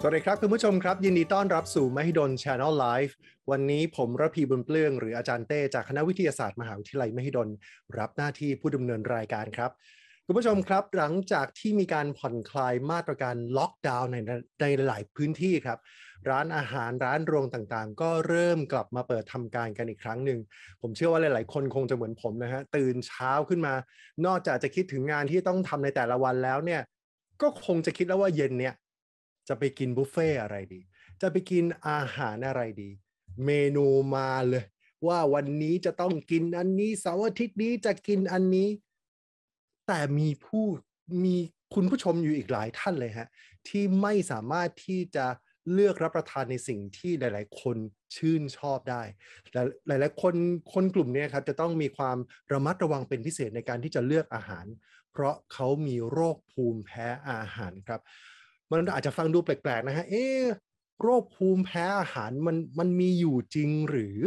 สวัสดีครับคุณผู้ชมครับ ยินดีต้อนรับสู่ Mahidol Channel Live วันนี้ผมระพีบุญเปลื้องหรืออาจารย์เต้จากคณะวิทยาศาสตร์มหาวิทยาลัยมหิดล รับหน้าที่ผู้ดำเนินรายการครับ คุณผู้ชมครับ หลังจากที่มีการผ่อนคลายมาตรการล็อกดาวน์ในในหลายพื้นที่ครับ ร้านอาหารร้านรวงต่างๆ ก็เริ่มกลับมาเปิดทำการกันอีกครั้งหนึ่งผมเชื่อว่าหลาย ๆ คนคงจะเหมือนผมนะฮะตื่นเช้าขึ้นมา นอกจากจะคิดถึงงานที่ต้องทำในแต่ละวันแล้วเนี่ยก็คงจะคิดแล้วว่าเย็นเนี่ย จะไปกินบุฟเฟ่อะไรดี จะไปกินอาหารอะไรดี เมนูมาเลย ว่าวันนี้จะต้องกินอันนี้เสาร์อาทิตย์นี้จะกินอันนี้ แต่มีผู้มีคุณผู้ชมอยู่อีกหลายท่านเลยฮะ ที่ไม่สามารถที่จะเลือกรับประทานในสิ่งที่หลาย ๆ คนชื่นชอบได้และหลาย ๆ คนคนกลุ่มนี้ครับจะต้องมีความระมัดระวังเป็นพิเศษในการที่จะเลือกอาหาร เพราะเขามีโรคภูมิแพ้อาหารครับ มันอาจจะฟังดูแปลกๆนะฮะ เอ๊ะโรคภูมิแพ้อาหารมันมันมีอยู่จริงหรือ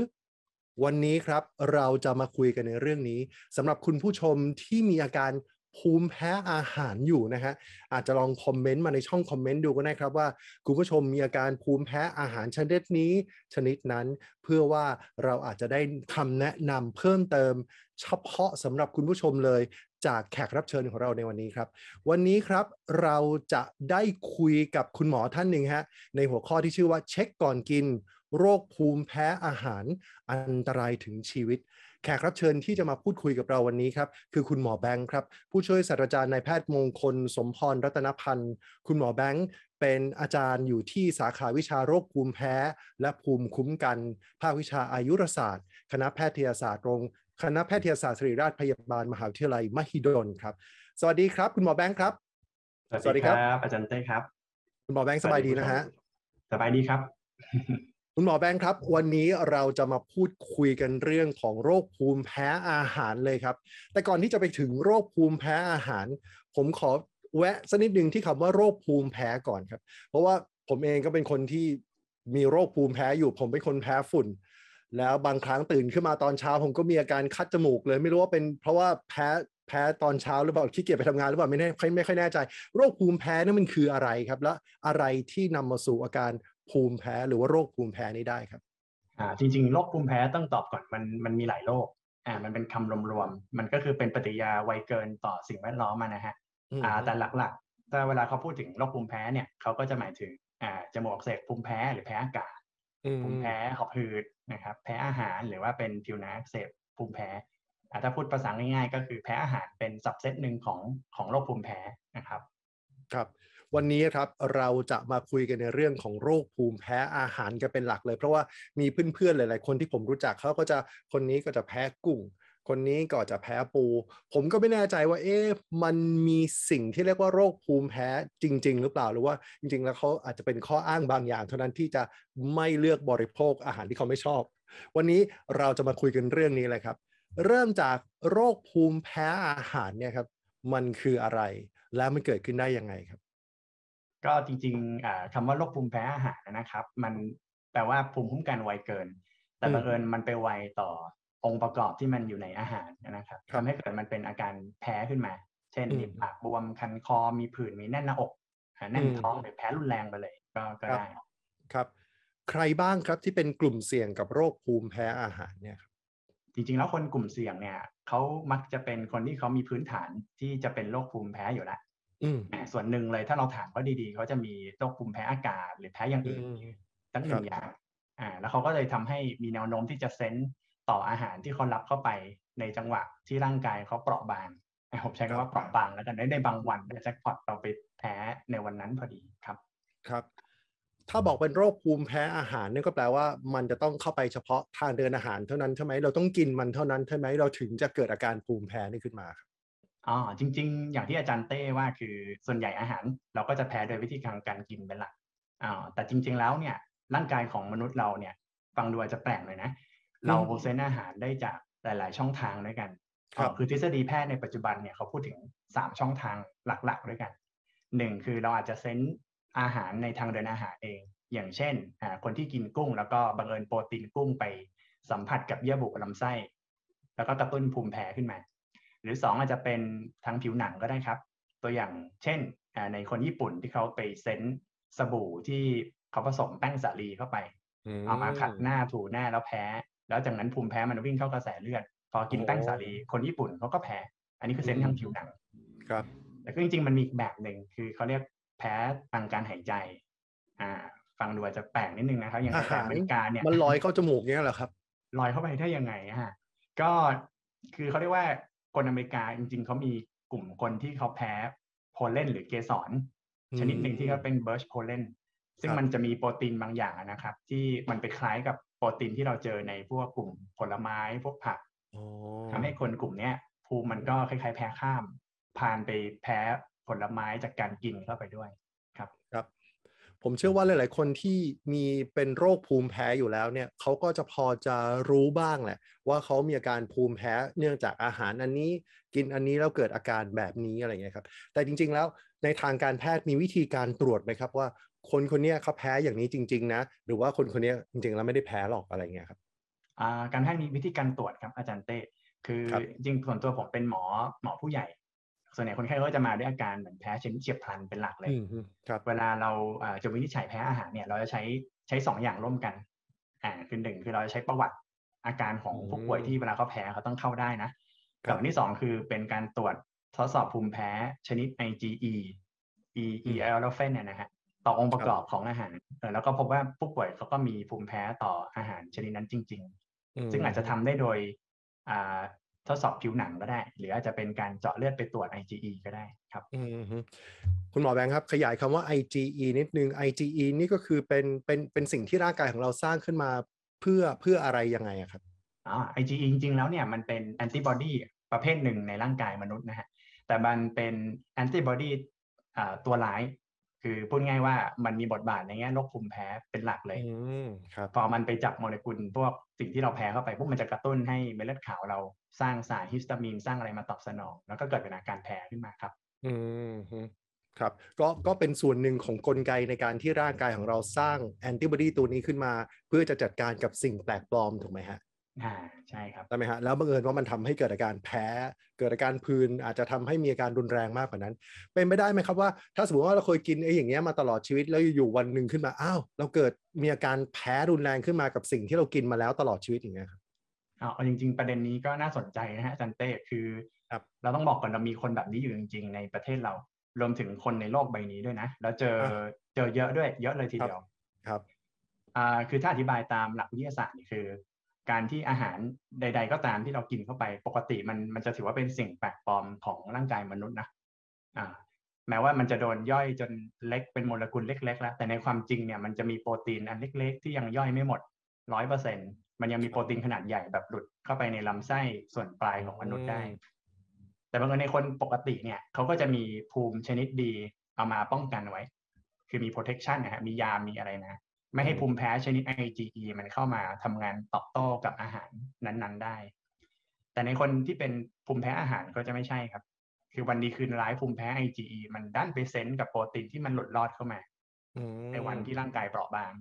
วันนี้ครับเราจะมาคุยกันในเรื่องนี้สำหรับคุณผู้ชมที่มีอาการ ภูมิแพ้อาหารอยู่นะฮะอาจจะลองคอมเมนต์มาในช่องคอมเมนต์ดูก็ได้ครับว่าคุณผู้ชมมีอาการภูมิแพ้อาหารชนิดนี้ชนิดนั้น เพื่อว่าเราอาจจะได้คำแนะนำเพิ่มเติม เฉพาะสำหรับคุณผู้ชมเลย จากแขกรับเชิญของเราในวันนี้ครับ วันนี้ครับเราจะได้คุยกับคุณหมอท่านหนึ่งฮะในหัวข้อที่ชื่อว่าเช็คก่อนกิน โรคภูมิแพ้อาหารอันตรายถึงชีวิต แขกรับเชิญที่จะมาพูดคุยกับเราวันนี้ครับคือคุณหมอแบงค์ครับผู้ช่วยศาสตราจารย์นายแพทย์มงคล สมพรรัตนพันธ์ คุณหมอแบงค์เป็นอาจารย์อยู่ที่สาขาวิชาโรคภูมิแพ้ และภูมิคุ้มกัน ภาควิชาอายุรศาสตร์ คณะแพทยศาสตร์โรงคณะแพทยศาสตร์ศิริราชพยาบาลมหาวิทยาลัยมหิดลครับ สวัสดีครับ คุณหมอแบงค์ครับ สวัสดีครับ อาจารย์เต้ครับ คุณหมอแบงค์สบายดีนะฮะ สบายดีครับ คุณหมอแบงค์ครับ วันนี้เราจะมาพูดคุยกันเรื่องของโรคภูมิแพ้อาหารเลยครับ แต่ก่อนที่จะไปถึงโรคภูมิแพ้อาหาร ผมขอแวะสักนิดหนึ่งที่คำว่าโรคภูมิแพ้ก่อนครับ เพราะว่าผมเองก็เป็นคนที่มีโรคภูมิแพ้อยู่ผมเป็นคนแพ้ฝุ่น แล้วบางครั้งตื่นขึ้นมาตอนเช้า ผมก็มีอาการคัดจมูกเลย ไม่รู้ว่าเป็นเพราะว่าแพ้แพ้ตอนเช้าหรือเปล่าขี้เกียจไปทำงานหรือเปล่าไม่แน่ไม่ค่อยแน่ใจ โรคภูมิแพ้นั่นมันคืออะไรครับ และอะไรที่นำมาสู่อาการ ภูมิแพ้หรือว่าโรคภูมิแพ้นี้ได้ครับอ่าจริงๆโรคภูมิแพ้ต้องตอบก่อนมันมันมีหลายโรคอ่ามันเป็นคำรวมๆมันก็คือเป็นปฏิกิริยาไวเกินต่อสิ่งแวดล้อมมานะฮะอ่าแต่หลักๆถ้าเวลาเขาพูดถึงโรคภูมิแพ้เนี่ยเขาก็จะหมายถึงอ่าจมูกอักเสบภูมิแพ้หรือแพ้อากาศภูมิแพ้หอบหืดนะครับแพ้อาหารหรือว่าเป็นผิวหนังอักเสบภูมิแพ้ถ้าพูดภาษาง่ายๆ ก็คือแพ้อาหารเป็นสับเซตหนึ่งของของโรคภูมิแพ้นะครับ ครับ วันนี้ครับเราจะมาคุยกันในเรื่องของโรคภูมิแพ้อาหารกันเป็นหลักเลย เพราะว่ามีเพื่อนๆหลายๆ คนที่ผมรู้จักเขาก็จะคนนี้ก็จะแพ้กุ้งคนนี้ก็จะแพ้ปู ผมก็ไม่แน่ใจว่า เอ๊ะมันมีสิ่งที่เรียกว่าโรคภูมิแพ้จริง ๆ หรือเปล่าหรือว่าจริง ๆ แล้วเขาอาจจะเป็นข้ออ้างบางอย่าง เท่านั้นที่จะไม่เลือกบริโภคอาหารที่เขาไม่ชอบ วันนี้เราจะมาคุยกันเรื่องนี้เลยครับ เริ่มจากโรคภูมิแพ้อาหารเนี่ยครับ มันคืออะไร และมันเกิดขึ้นได้ยังไงครับ ก็จริงๆคำว่าโรคภูมิแพ้อาหารนะครับ มันแปลว่าภูมิคุ้มกันไวเกิน แต่บังเอิญมันไปไวต่อองค์ประกอบที่มันอยู่ในอาหารนะครับทำให้เกิดมันเป็นอาการแพ้ขึ้นมา เช่นมีปากบวมคันคอมีผื่นมีแน่นหน้าอกแน่นท้องหรือแพ้รุนแรงไปเลยก็ก็ได้ครับ ใครบ้างครับที่เป็นกลุ่มเสี่ยงกับโรคภูมิแพ้อาหารเนี่ยครับจริงๆแล้วคนกลุ่มเสี่ยงเนี่ยเขามักจะเป็นคนที่เขามีพื้นฐานที่จะเป็นโรคภูมิแพ้อยู่แล้ว ส่วนหนึ่งเลยถ้าเราถามเขาดีๆเขาจะมีโรคภูมิแพ้อากาศ หรือแพ้อย่างอื่นตั้งหนึ่งอย่างอ่าแล้วเขาก็เลยทำให้มีแนวโน้มที่จะเซนต์ต่ออาหารที่เขารับเข้าไปในจังหวะที่ร่างกายเขาเปราะบางผมใช้คำว่าเปราะบางแล้วกันในบางวันแจ็คพอตเราไปแพ้ในวันนั้นพอดีครับครับ ถ้าบอกเป็นโรคภูมิแพ้อาหารนี่ก็แปลว่ามันจะต้องเข้าไปเฉพาะทางเดินอาหารเท่านั้นใช่ไหมเราต้องกินมันเท่านั้นใช่ไหมเราถึงจะเกิดอาการภูมิแพ้นี่ขึ้นมาครับ อ๋อจริง ๆ อย่างที่อาจารย์เต้ว่าคือส่วนใหญ่อาหาร เราก็จะแพ้โดยวิธีการการกินเป็นหลักอ่าแต่จริง ๆแล้วเนี่ยร่างกายของมนุษย์เราเนี่ย ฟังดูอาจจะแปลกเลยนะ เราเซนอาหารได้จากหลาย ๆ ช่องทางด้วยกันคือทฤษฎีแพทย์ในปัจจุบันเนี่ยเขาพูดถึงสามช่องทางหลัก ๆ ด้วยกันหนึ่งคือเราอาจจะเซนอาหารในทางเดินอาหารเอง อย่างเช่นคนที่กินกุ้ง แล้วก็บังเอิญโปรตีนกุ้งไปสัมผัสกับเยื่อบุลำไส้ แล้วก็กระตุ้นภูมิแพ้ขึ้นมา หรือสองอาจจะเป็นทางผิวหนังก็ได้ครับ ตัวอย่างเช่นในคนญี่ปุ่นที่เขาไปเซนสบู่ที่เขาผสมแป้งสาลีเข้าไป เอามาขัดหน้าถูหน้าแล้วแพ้ แล้วจากนั้นภูมิแพ้มันวิ่งเข้ากระแสเลือด พอกินแป้งสาลีคนญี่ปุ่นเขาก็แพ้ อันนี้คือเซนส์ทางผิวหนังครับแต่ก็จริงๆมันมีอีกแบบหนึ่งคือเขาเรียกแพ้ทางการหายใจ อ่า ฟังดูอาจจะแปลกนิดนึงนะครับ อย่างอาหารในอเมริกาเนี่ยมันลอยเข้าจมูกเนี้ยเหรอครับลอยเข้าไปได้ยังไงฮะก็คือเขาเรียกว่า คนอเมริกาจริง ๆเขามีกลุ่มคนที่เขาแพ้ pollen หรือเกสรอืมชนิดหนึ่งที่เขาเป็น birch pollen ซึ่งครับมันจะมีโปรตีนบางอย่างอะนะครับ ที่มันไปคล้ายกับโปรตีนที่เราเจอในพวกกลุ่มผลไม้พวกผักอ๋อทำให้คนกลุ่มเนี้ยภูมิมันก็คล้ายๆแพ้ข้ามผ่านไปแพ้ผลไม้จากการกินเข้าไปด้วยครับ ผมเชื่อว่าหลาย ๆ คนที่มีเป็นโรคภูมิแพ้อยู่แล้วเนี่ยเขาก็จะพอจะรู้บ้างแหละ ว่าเขามีอาการภูมิแพ้เนื่องจากอาหารอันนี้กินอันนี้แล้วเกิดอาการแบบนี้อะไรเงี้ยครับ แต่จริง ๆ แล้วในทางการแพทย์มีวิธีการตรวจไหมครับว่าคนคนเนี้ยเขาแพ้อย่างนี้จริง ๆ นะ หรือว่าคนคนเนี้ยจริง ๆ แล้วไม่ได้แพ้หรอกอะไรเงี้ยครับอ่าการแพทย์มีวิธีการตรวจครับอาจารย์เต้คือครับจริงๆส่วนตัวผมเป็นหมอหมอผู้ใหญ่ ส่วนใหญ่คนไข้ก็จะมาด้วยอาการเหมือนแพ้ชนิดเฉียบพลันเป็นหลักเลยอืมอืมครับเวลาเราอ่าจะวินิจฉัยแพ้อาหารเนี่ย เราจะใช้ใช้สองอย่างร่วมกัน อ่าคือหนึ่งคือเราจะใช้ประวัติอาการของอืมผู้ป่วยที่เวลาเขาแพ้เขาต้องเข้าได้นะครักับบอันที่สองคือเป็นการตรวจทดสอบภูมิแพ้ชนิด IgE E E L แล้วเฟนเนี่ยนะฮะต่อองค์ประกอบของอาหารเออแล้วก็พบว่าผู้ป่วยเขาก็มีภูมิแพ้ต่ออาหารชนิดนั้นจริง ๆ ซึ่งอาจจะทำได้โดยอ่า ทดสอบผิวหนังก็ได้ หรืออาจจะเป็นการเจาะเลือดไปตรวจ IgE ก็ได้ครับอืมฮึคุณหมอแบงค์ครับ ขยายคำว่า IgE นิดนึง IgE นี่ก็คือเป็นเป็นเป็นสิ่งที่ร่างกายของเราสร้างขึ้นมาเพื่อเพื่ออะไรยังไงอะครับอ๋อ IgE จริงๆ แล้วเนี่ยมันเป็นแอนติบอดีประเภทหนึ่งในร่างกายมนุษย์นะฮะแต่มันเป็นแอนติบอดีอ่าตัวร้าย คือพูดง่ายว่ามันมีบทบาทในแง่โรคภูมิแพ้เป็นหลักเลยอืมครับพอมันไปจับโมเลกุลพวกสิ่งที่เราแพ้เข้าไปพวกมันจะกระตุ้นให้เม็ดเลือดขาวเราสร้างสารฮิสตามีนสร้างอะไรมาตอบสนอง แล้วก็เกิดเป็นอาการแพ้ขึ้นมาครับ อืมฮึครับก็ก็เป็นส่วนหนึ่งของกลไกในการที่ร่างกายของเราสร้างแอนติบอดีตัวนี้ขึ้นมา เพื่อจะจัดการกับสิ่งแปลกปลอมถูกไหมฮะ อ่าใช่ครับใช่ไหมฮะแล้วบังเอิญว่ามันทำให้เกิดอาการแพ้ เกิดอาการพืนอาจจะทำให้มีอาการรุนแรงมากกว่านั้น เป็นไปได้ไหมครับว่า ถ้าสมมติว่าเราเคยกินไอ้อย่างเงี้ยมาตลอดชีวิตแล้วอยู่ๆวันหนึ่งขึ้นมาอ้าวเราเกิดมีอาการแพ้รุนแรงขึ้นมากับสิ่งที่เรากินมาแล้วตลอดชีวิตอย่างเงี้ยครับเอาเอาจริง ๆ ประเด็นนี้ก็น่าสนใจนะฮะอาจันเต้คือครับเราต้องบอกก่อนเรามีคนแบบนี้อยู่จริง ๆ ในประเทศเรารวมถึงคนในโลกใบนี้ด้วยนะ แล้วเจออะเจอเยอะด้วยเยอะเลยทีเดียวครับอ่าคือถ้าอธิบายตามหลักวิทยาศาสตร์นี่คือ การที่อาหารใด ๆ ก็ตามที่เรากินเข้าไป ปกติมันมันจะถือว่าเป็นสิ่งแปลกปลอมของร่างกายมนุษย์นะอ่าแม้ว่ามันจะโดนย่อยจนเล็กเป็นโมเลกุลเล็ก ๆ แล้ว แต่ในความจริงเนี่ยมันจะมีโปรตีนอันเล็ก ๆ ที่ยังย่อยไม่หมดร้อยเปอร์เซ็นมันยังมีโปรตีนขนาดใหญ่แบบหลุดเข้าไปในลำไส้ส่วนปลายของมนุษย์ได้อืมแต่บางคนในคนปกติเนี่ยเขาก็จะมีภูมิชนิดดีเอามาป้องกันไว้ คือมี protection นะฮะมียามีอะไรนะ ไม่ให้ภูมิแพ้ชนิด IgE มันเข้ามาทำงานตอบโต้กับอาหารนั้นๆได้ แต่ในคนที่เป็นภูมิแพ้อาหารก็จะไม่ใช่ครับ คือวันดีคืนร้ายภูมิแพ้ IgE มันดันไปเซนส์กับโปรตีนที่มันหลุดรอดเข้ามาอืมในวันที่ร่างกายเปราะบาง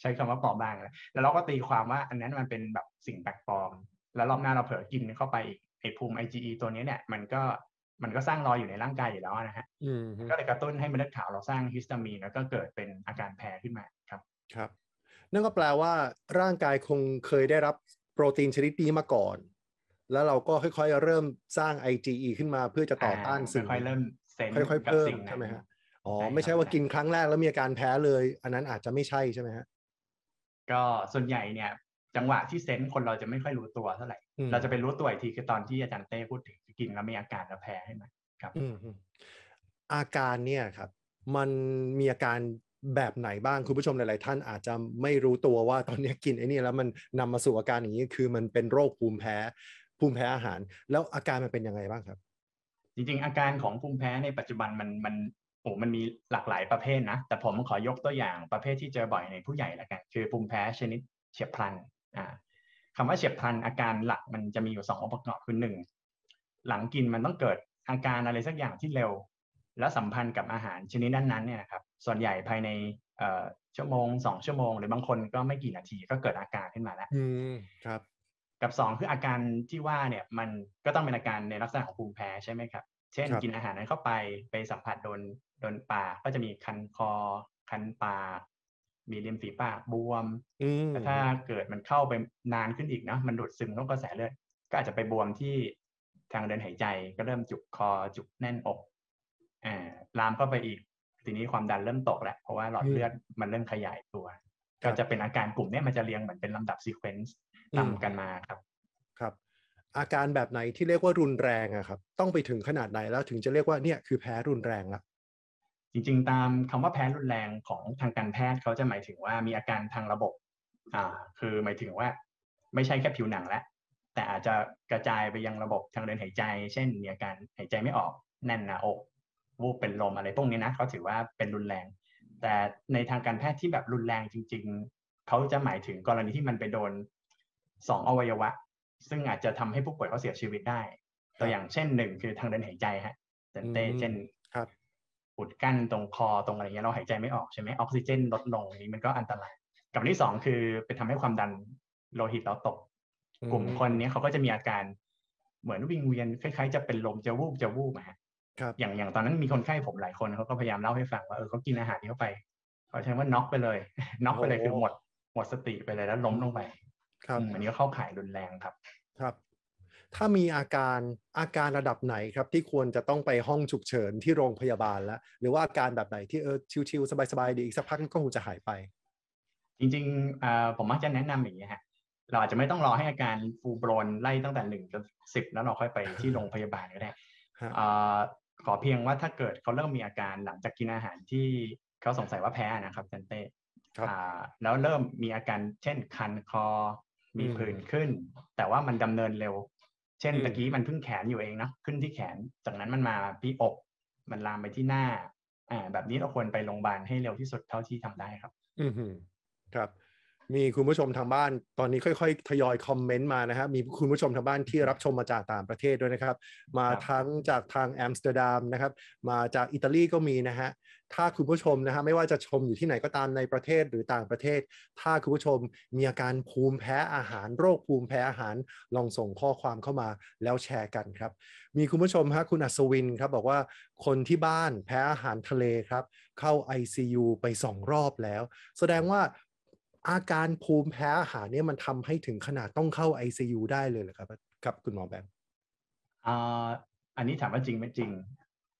ใช้คำว่าเปราะบางเลยแล้วเราก็ตีความว่าอันนั้นมันเป็นแบบสิ่งแปลกปลอม แล้วรอบหน้าเราเผลอกินเข้าไปอีกไอภูมิ IgE ตัวนี้เนี่ยมันก็มันก็สร้างรอยอยู่ในร่างกายอยู่แล้วนะฮะอืมฮึก็เลยกระตุ้นให้เม็ดเลือดขาวเราสร้างฮิสตามีนแล้วก็เกิดเป็นอาการแพ้ขึ้นมา ครับครับ นั่นก็แปลว่าร่างกายคงเคยได้รับโปรตีนชนิดนี้มาก่อน แล้วเราก็ค่อยๆ เริ่มสร้าง IgE ขึ้นมาเพื่อจะต่อต้านสิ่งค่อยๆเริ่มเซนค่อยๆกับเพิ่มสิ่งนั้ใช่นไหมฮะอ๋อใช่ครับไม่ใช่ว่ากินครั้งแรกแล้วมีอาการแพ้เลย อันนั้นอาจจะไม่ใช่ใช่ไหมฮะก็ส่วนใหญ่เนี่ย จังหวะที่เซนส์คนเราจะไม่ค่อยรู้ตัวเท่าไหร่อืมเราจะไปรู้ตัวอีกทีคือตอนที่อาจารย์เต้พูดถึงคือกินแล้วมีอาการแล้วแพ้ขึ้นมาอืมฮึอาการเนี่ยครับ มันมีอาการ แบบไหนบ้างคุณผู้ชมหลาย ๆ ท่านอาจจะไม่รู้ตัวว่าตอนนี้กินไอ้นี่แล้วมันนำมาสู่อาการอย่างนี้คือมันเป็นโรคภูมิแพ้ภูมิแพ้อาหาร แล้วอาการมันเป็นยังไงบ้างครับ จริง ๆ อาการของภูมิแพ้ในปัจจุบันมันมันโอ้มันมีหลากหลายประเภทนะ แต่ผมขอยกตัวอย่างประเภทที่เจอบ่อยในผู้ใหญ่ละกัน คือภูมิแพ้ชนิดเฉียบพลันอ่าคำว่าเฉียบพลันอาการหลักมันจะมีอยู่สององค์ประกอบคือหนึ่งหลังกินมันต้องเกิดอาการอะไรสักอย่างที่เร็ว และสัมพันธ์กับอาหารชนิดนั้นๆเนี่ยนะครับ ส่วนใหญ่ภายในเอ่อชั่วโมงสองชั่วโมง หรือบางคนก็ไม่กี่นาทีก็เกิดอาการขึ้นมาแล้วอืมครับ กับสองคืออาการที่ว่าเนี่ยมันก็ต้องเป็นอาการในลักษณะของภูมิแพ้ใช่ไหมครับ เช่นครับกินอาหารนั้นเข้าไปไปสัมผัสโดนโดนปากก็จะมีคันคอ คันปากมีริมฝีปากบวมอืมแต่ถ้าเกิดมันเข้าไปนานขึ้นอีกเนาะมันดูดซึมเข้ากระแสเลือดก็อาจจะไปบวมที่ทางเดินหายใจก็เริ่มจุกคอจุกแน่นอกอ่าลามเข้าไปอีก ทีนี้ความดันเริ่มตกแล้วเพราะว่าหลอดเลือดมันเริ่มขยายตัว ก็จะเป็นอาการกลุ่มเนี้ยมันจะเรียงเหมือนเป็นลำดับ sequence ตามกันมาครับ ครับ อาการแบบไหนที่เรียกว่ารุนแรงอะครับ ต้องไปถึงขนาดไหนแล้วถึงจะเรียกว่าเนี่ยคือแพ้รุนแรงละจริงๆ ตามคำว่าแพ้รุนแรงของทางการแพทย์เขาจะหมายถึงว่ามีอาการทางระบบ อ่า คือหมายถึงว่า ไม่ใช่แค่ผิวหนังแล้วแต่อาจจะกระจายไปยังระบบทางเดินหายใจ เช่น มีอาการหายใจไม่ออกแน่นหน้าอก วูบเป็นลมอะไรพวกนี้นะเขาถือว่าเป็นรุนแรง แต่ในทางการแพทย์ที่แบบรุนแรงจริง ๆเขาจะหมายถึงกรณีที่มันไปโดนสองอวัยวะ ซึ่งอาจจะทำให้ผู้ป่วยเขาเสียชีวิตได้ ตัวอย่างเช่นหนึ่งคือทางเดินหายใจฮะเต้นเต้เช่นครับอุดกั้นตรงคอตรงอะไรเงี้ยเราหายใจไม่ออกใช่ไหมออกซิเจนลดลงนี้มันก็อันตราย กับอันที่สองคือไปทำให้ความดันโลหิตเราตก กลุ่มคนเนี้ยเขาก็จะมีอาการเหมือนวิงเวียนคล้ายๆ จะเป็นลมจะวูบจะวูบอะฮะครับ อย่างอย่างตอนนั้นมีคนไข้ผมหลายคนเขาก็พยายามเล่าให้ฟังว่าเออเขากินอาหารนี้เข้าไปเขาใช้ว่าน็อกไปเลยน็อกไปเลยคือหมดหมดสติไปเลยแล้วล้มลงไปครับอืมอันนี้ก็เข้าข่ายรุนแรงครับครับ ถ้ามีอาการอาการระดับไหนครับ ที่ควรจะต้องไปห้องฉุกเฉินที่โรงพยาบาลแล้ว หรือว่าอาการแบบไหนที่เออชิวๆสบายๆดีอีกสักพักก็คงจะหายไป จริงๆอ่าผมมักจะแนะนำอย่างนี้ยฮะเราอาจจะไม่ต้องรอให้อาการฟูโบรนไล่ตั้งแต่หนึ่งจนสิบแล้วเราค่อยไปที่โรงพยาบาลก็ได้ฮะอ่า ขอเพียงว่าถ้าเกิดเขาเริ่มมีอาการหลังจากกินอาหารที่เขาสงสัยว่าแพ้นะครับเจนเต้ครับอ่าแล้วเริ่มมีอาการเช่นคันคอ มีอืมผื่นขึ้น แต่ว่ามันดำเนินเร็ว เช่นอืมตะกี้มันเพิ่งแขนอยู่เองเนาะขึ้นที่แขน จากนั้นมันมาที่อก มันลามไปที่หน้าอ่าแบบนี้เราควรไปโรงพยาบาลให้เร็วที่สุดเท่าที่ทำได้ครับ อือหือครับ มีคุณผู้ชมทางบ้านตอนนี้ค่อย ๆ ทยอยคอมเมนต์มานะครับมีคุณผู้ชมทางบ้านที่รับชมมาจากต่างประเทศด้วยนะครับ มาครับทั้งจากทางแอมสเตอร์ดัมนะครับมาจากอิตาลีก็มีนะฮะถ้าคุณผู้ชมนะฮะไม่ว่าจะชมอยู่ที่ไหนก็ตามในประเทศหรือต่างประเทศ ถ้าคุณผู้ชมมีอาการภูมิแพ้อาหาร โรคภูมิแพ้อาหารลองส่งข้อความเข้ามาแล้วแชร์กันครับ มีคุณผู้ชมฮะคุณอัศวินครับบอกว่าคนที่บ้านแพ้อาหารทะเลครับ เข้า ICU ไปสองรอบแล้ว แสดงว่า อาการภูมิแพ้อาหารเนี่ยมันทำให้ถึงขนาดต้องเข้า ICU ได้เลยเหรอครับครับคุณหมอแบงค์อ่าอันนี้ถามว่าจริงไหมจริง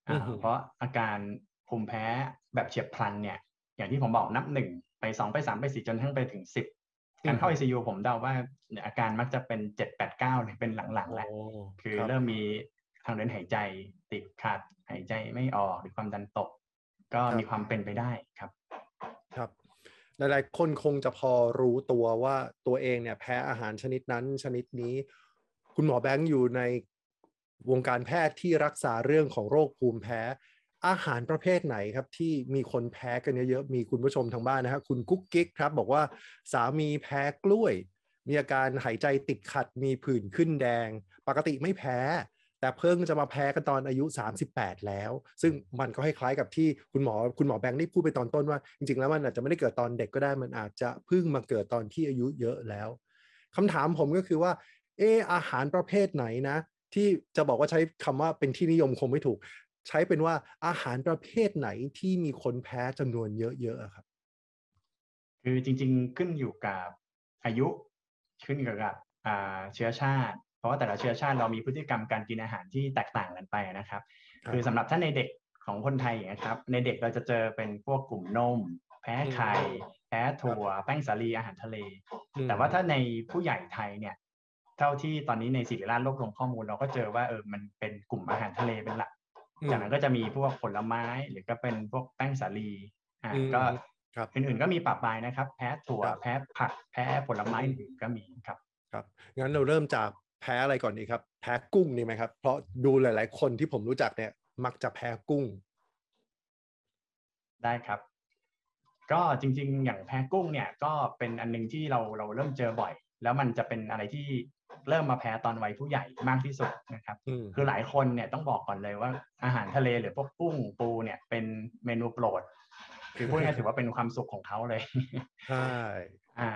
อ่าอือหือเพราะอาการภูมิแพ้แบบเฉียบพลันเนี่ย อย่างที่ผมบอกนับหนึ่งไปสองไปสามไปสี่จนทั้งไปถึงสิบการเข้า ICU ผมเดาว่าเนี่ยอาการมักจะเป็นเจ็ดแปดเก้าเนี่ยเป็นหลังๆแหละโอ้คือรับเริ่มมีทางเดินหายใจติดขัดหายใจไม่ออกหรือความดันตก ก็มีความเป็นไปได้ครับ ครับ หลายๆคนคงจะพอรู้ตัวว่าตัวเองเนี่ยแพ้อาหารชนิดนั้นชนิดนี้ คุณหมอแบงค์อยู่ในวงการแพทย์ที่รักษาเรื่องของโรคภูมิแพ้ อาหารประเภทไหนครับที่มีคนแพ้กันเยอะๆมีคุณผู้ชมทางบ้านนะครับคุณกุ๊กกิ๊กครับบอกว่าสามีแพ้กล้วย มีอาการหายใจติดขัดมีผื่นขึ้นแดง ปกติไม่แพ้ แต่เพิ่งจะมาแพ้กันตอนอายุ 38 แล้ว ซึ่งมันก็คล้ายๆกับที่คุณหมอคุณหมอแบงค์ได้พูดไปตอนต้นว่า จริงๆ แล้วมันอาจจะไม่ได้เกิดตอนเด็กก็ได้มันอาจจะเพิ่งมาเกิดตอนที่อายุเยอะแล้วคำถามผมก็คือว่า เอออาหารประเภทไหนนะ ที่จะบอกว่าใช้คำว่าเป็นที่นิยมคงไม่ถูก ใช้เป็นว่าอาหารประเภทไหนที่มีคนแพ้จำนวนเยอะๆครับ คือจริง ๆ ขึ้นอยู่กับอายุขึ้นอยู่กับเชื้อชาติ เพราะว่าแต่ละเชื้อชาติเรามีพฤติกรรมการกินอาหารที่แตกต่างกันไปนะครับครับคือสำหรับท่านในเด็กของคนไทยอย่างเงี้ยครับ ในเด็กเราจะเจอเป็นพวกกลุ่มนม แพ้ไข่แพ้ถั่วแป้งสาลีอาหารทะเลอืมแต่ว่าถ้าในผู้ใหญ่ไทยเนี่ย เท่าที่ตอนนี้ในศิริราชรวบรวมข้อมูลเราก็เจอว่าเออมันเป็นกลุ่มอาหารทะเลเป็นหลักจากนั้นก็จะมีพวกผลไม้หรือก็เป็นพวกแป้งสาลีอ่าอืมก็ครับอื่นๆก็มีปรับปรายนะครับ แพ้ถั่วครับแพ้ผักแพ้ผลไม้อื่นๆก็มีครับครับงั้นเราเริ่มจาก แพ้อะไรก่อนดีครับ แพ้กุ้งดีไหมครับ เพราะดูหลาย ๆ คนที่ผมรู้จักเนี่ย มักจะแพ้กุ้ง ได้ครับ ก็จริง ๆ อย่างแพ้กุ้งเนี่ย ก็เป็นอันหนึงที่เราเราเริ่มเจอบ่อย แล้วมันจะเป็นอะไรที่เริ่มมาแพ้ตอนวัยผู้ใหญ่มากที่สุดนะครับอืมคือหลายคนเนี่ยต้องบอกก่อนเลยว่าอาหารทะเลหรือพวกกุ้งปูเนี่ยเป็นเมนูโปรด คือพูดง่ายๆถือว่าเป็นความสุขของเขาเลยใช่อ่า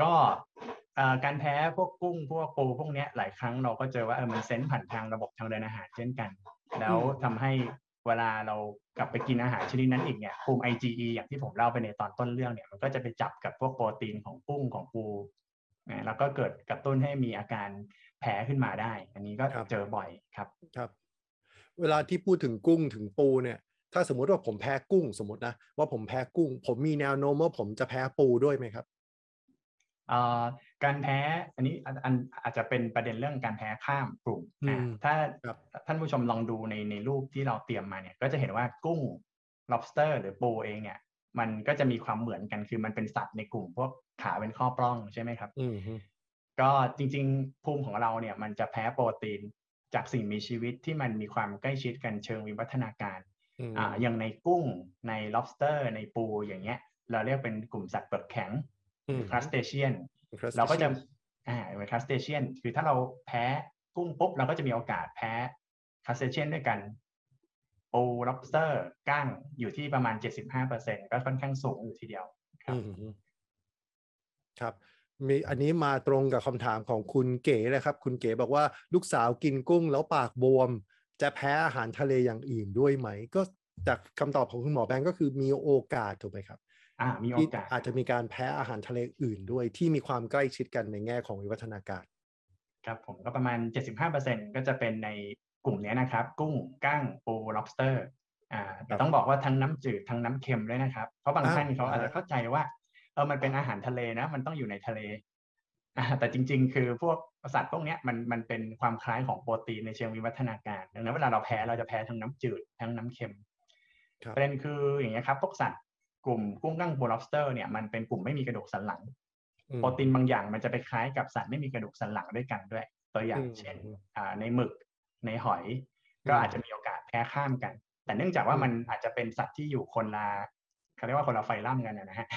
ก็เอ่อ การแพ้พวกกุ้งพวกปูพวกเนี้ยหลายครั้งเราก็เจอว่าเออมันเซนส์ผ่านทางระบบทางเดินอาหารเช่นกัน แล้วทำให้เวลาเรากลับไปกินอาหารชนิดนั้นอีกเนี่ยภูมิ IgE อย่างที่ผมเล่าไปในตอนต้นเรื่องเนี่ยมันก็จะไปจับกับพวกโปรตีนของกุ้งของปูนะแล้วก็เกิดกระตุ้นให้มีอาการแพ้ขึ้นมาได้ อันนี้ก็ครับเจอบ่อยครับครับ เวลาที่พูดถึงกุ้งถึงปูเนี่ย ถ้าสมมุติว่าผมแพ้กุ้งสมมตินะว่าผมแพ้กุ้ง ผมมีแนวโน้มว่าผมจะแพ้ปูด้วยไหมครับเอ่อ การแพ้อันนี้อันอันอาจจะเป็นประเด็นเรื่องการแพ้ข้ามกลุ่มอืมอ่าถ้าครับท่านผู้ชมลองดูในในรูปที่เราเตรียมมาเนี่ยก็จะเห็นว่ากุ้ง lobster หรือปูเองเนี่ยมันก็จะมีความเหมือนกันคือมันเป็นสัตว์ในกลุ่มพวกขาเป็นข้อปล้องใช่ไหมครับอืมฮึก็จริงๆภูมิของเราเนี่ยมันจะแพ้โปรตีนจากสิ่งมีชีวิตที่มันมีความใกล้ชิดกันเชิงวิวัฒนาการอืมอ่าอย่างในกุ้งใน lobster ในปูอย่างเงี้ย เราเรียกเป็นกลุ่มสัตว์เปลือกแข็งอืม crustacean crustacean เราก็จะอ่าเป็น crustacean คือถ้าเราแพ้กุ้งปุ๊บเราก็จะมีโอกาสแพ้ crustacean ด้วยกันปู lobster ก้างอยู่ที่ประมาณ 75%ก็ค่อนข้างสูงอยู่ทีเดียวครับอืมฮึครับมีอันนี้มาตรงกับคำถามของคุณเก๋เลยครับ คุณเก๋บอกว่าลูกสาวกินกุ้งแล้วปากบวม จะแพ้อาหารทะเลอย่างอื่นด้วยไหม ก็จากคำตอบของคุณหมอแบงก์ก็คือมีโอกาสถูกไหมครับ อ่ามีโอที่กาสอาจจะมีการแพ้อาหารทะเลอื่นด้วย ที่มีความใกล้ชิดกันในแง่ของวิวัฒนาการครับผมก็ประมาณ 75%ก็จะเป็นในกลุ่มเนี้ยนะครับ กุ้งก้างปู lobster อ่าแต่ต้องบอกว่าทั้งน้ำจืดทั้งน้ำเค็มด้วยนะครับ เพราะบางอ่าท่านเขาอาจอ่าจะเข้าใจว่าเออมันเป็นอาหารทะเลนะ มันต้องอยู่ในทะเลอ่าแต่จริง ๆ คือพวกสัตว์พวกเนี้ยมันมันเป็นความคล้ายของโปรตีนในเชิงวิวัฒนาการดังนั้นเวลาเราแพ้เราจะแพ้ทั้งน้ำจืดทั้งน้ำเค็มครับประเด็นคืออย่างเงี้ยครับพวกสัตว์ กลุ่มกุ้งก้างปู lobster เนี่ยมันเป็นกลุ่มไม่มีกระดูกสันหลังอืมโปรตีนบางอย่างมันจะไปคล้ายกับสัตว์ไม่มีกระดูกสันหลังด้วยกันด้วย ตัวอย่างอืมเช่นอืมอ่าในหมึกในหอย ก็อืมอาจจะมีโอกาสแพ้ข้ามกัน แต่เนื่องจากว่าอืมมันอาจจะเป็นสัตว์ที่อยู่คนละเขาเรียกว่าคนละไฟล่ำกันนะฮะ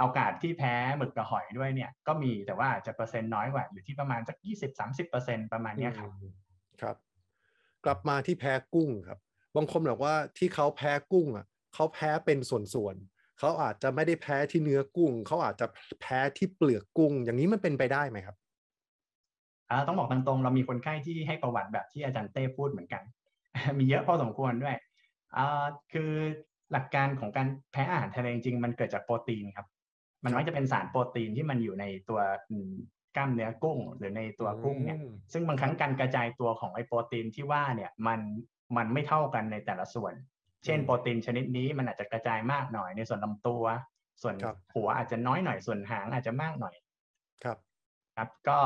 โอกาสที่แพ้หมึกกับหอยด้วยเนี่ย ก็มีแต่ว่าอาจจะเปอร์เซ็นต์น้อยกว่าอยู่ที่ประมาณสักยี่สิบสามสิบเปอร์เซ็นประมาณเนี้ยครับอืมครับ กลับมาที่แพ้กุ้งครับบางคนบอกว่าที่เขาแพ้กุ้งอะ เขาแพ้เป็นส่วนๆเขาอาจจะไม่ได้แพ้ที่เนื้อกุ้ง เขาอาจจะแพ้ที่เปลือกกุ้ง อย่างนี้มันเป็นไปได้ไหมครับอ่าต้องบอกตรงๆเรามีคนไข้ที่ให้ประวัติแบบที่อาจารย์เต้พูดเหมือนกัน มีเยอะพอสมควรด้วยอ่าคือหลักการของการแพ้อาหารทะเลจริงๆมันเกิดจากโปรตีนครับ มันมักจะเป็นสารโปรตีนที่มันอยู่ในตัวอืมกล้ามเนื้อกุ้ง หรือในตัวกุ้งเนี่ยอืมซึ่งบางครั้งการกระจายตัวของไอโปรตีนที่ว่าเนี่ยมันมันไม่เท่ากันในแต่ละส่วน เช่นอืมโปรตีนชนิดนี้มันอาจจะกระจายมากหน่อยในส่วนลำตัว ส่วนครับหัวอาจจะน้อยหน่อยส่วนหางอาจจะมากหน่อย ครับครับก็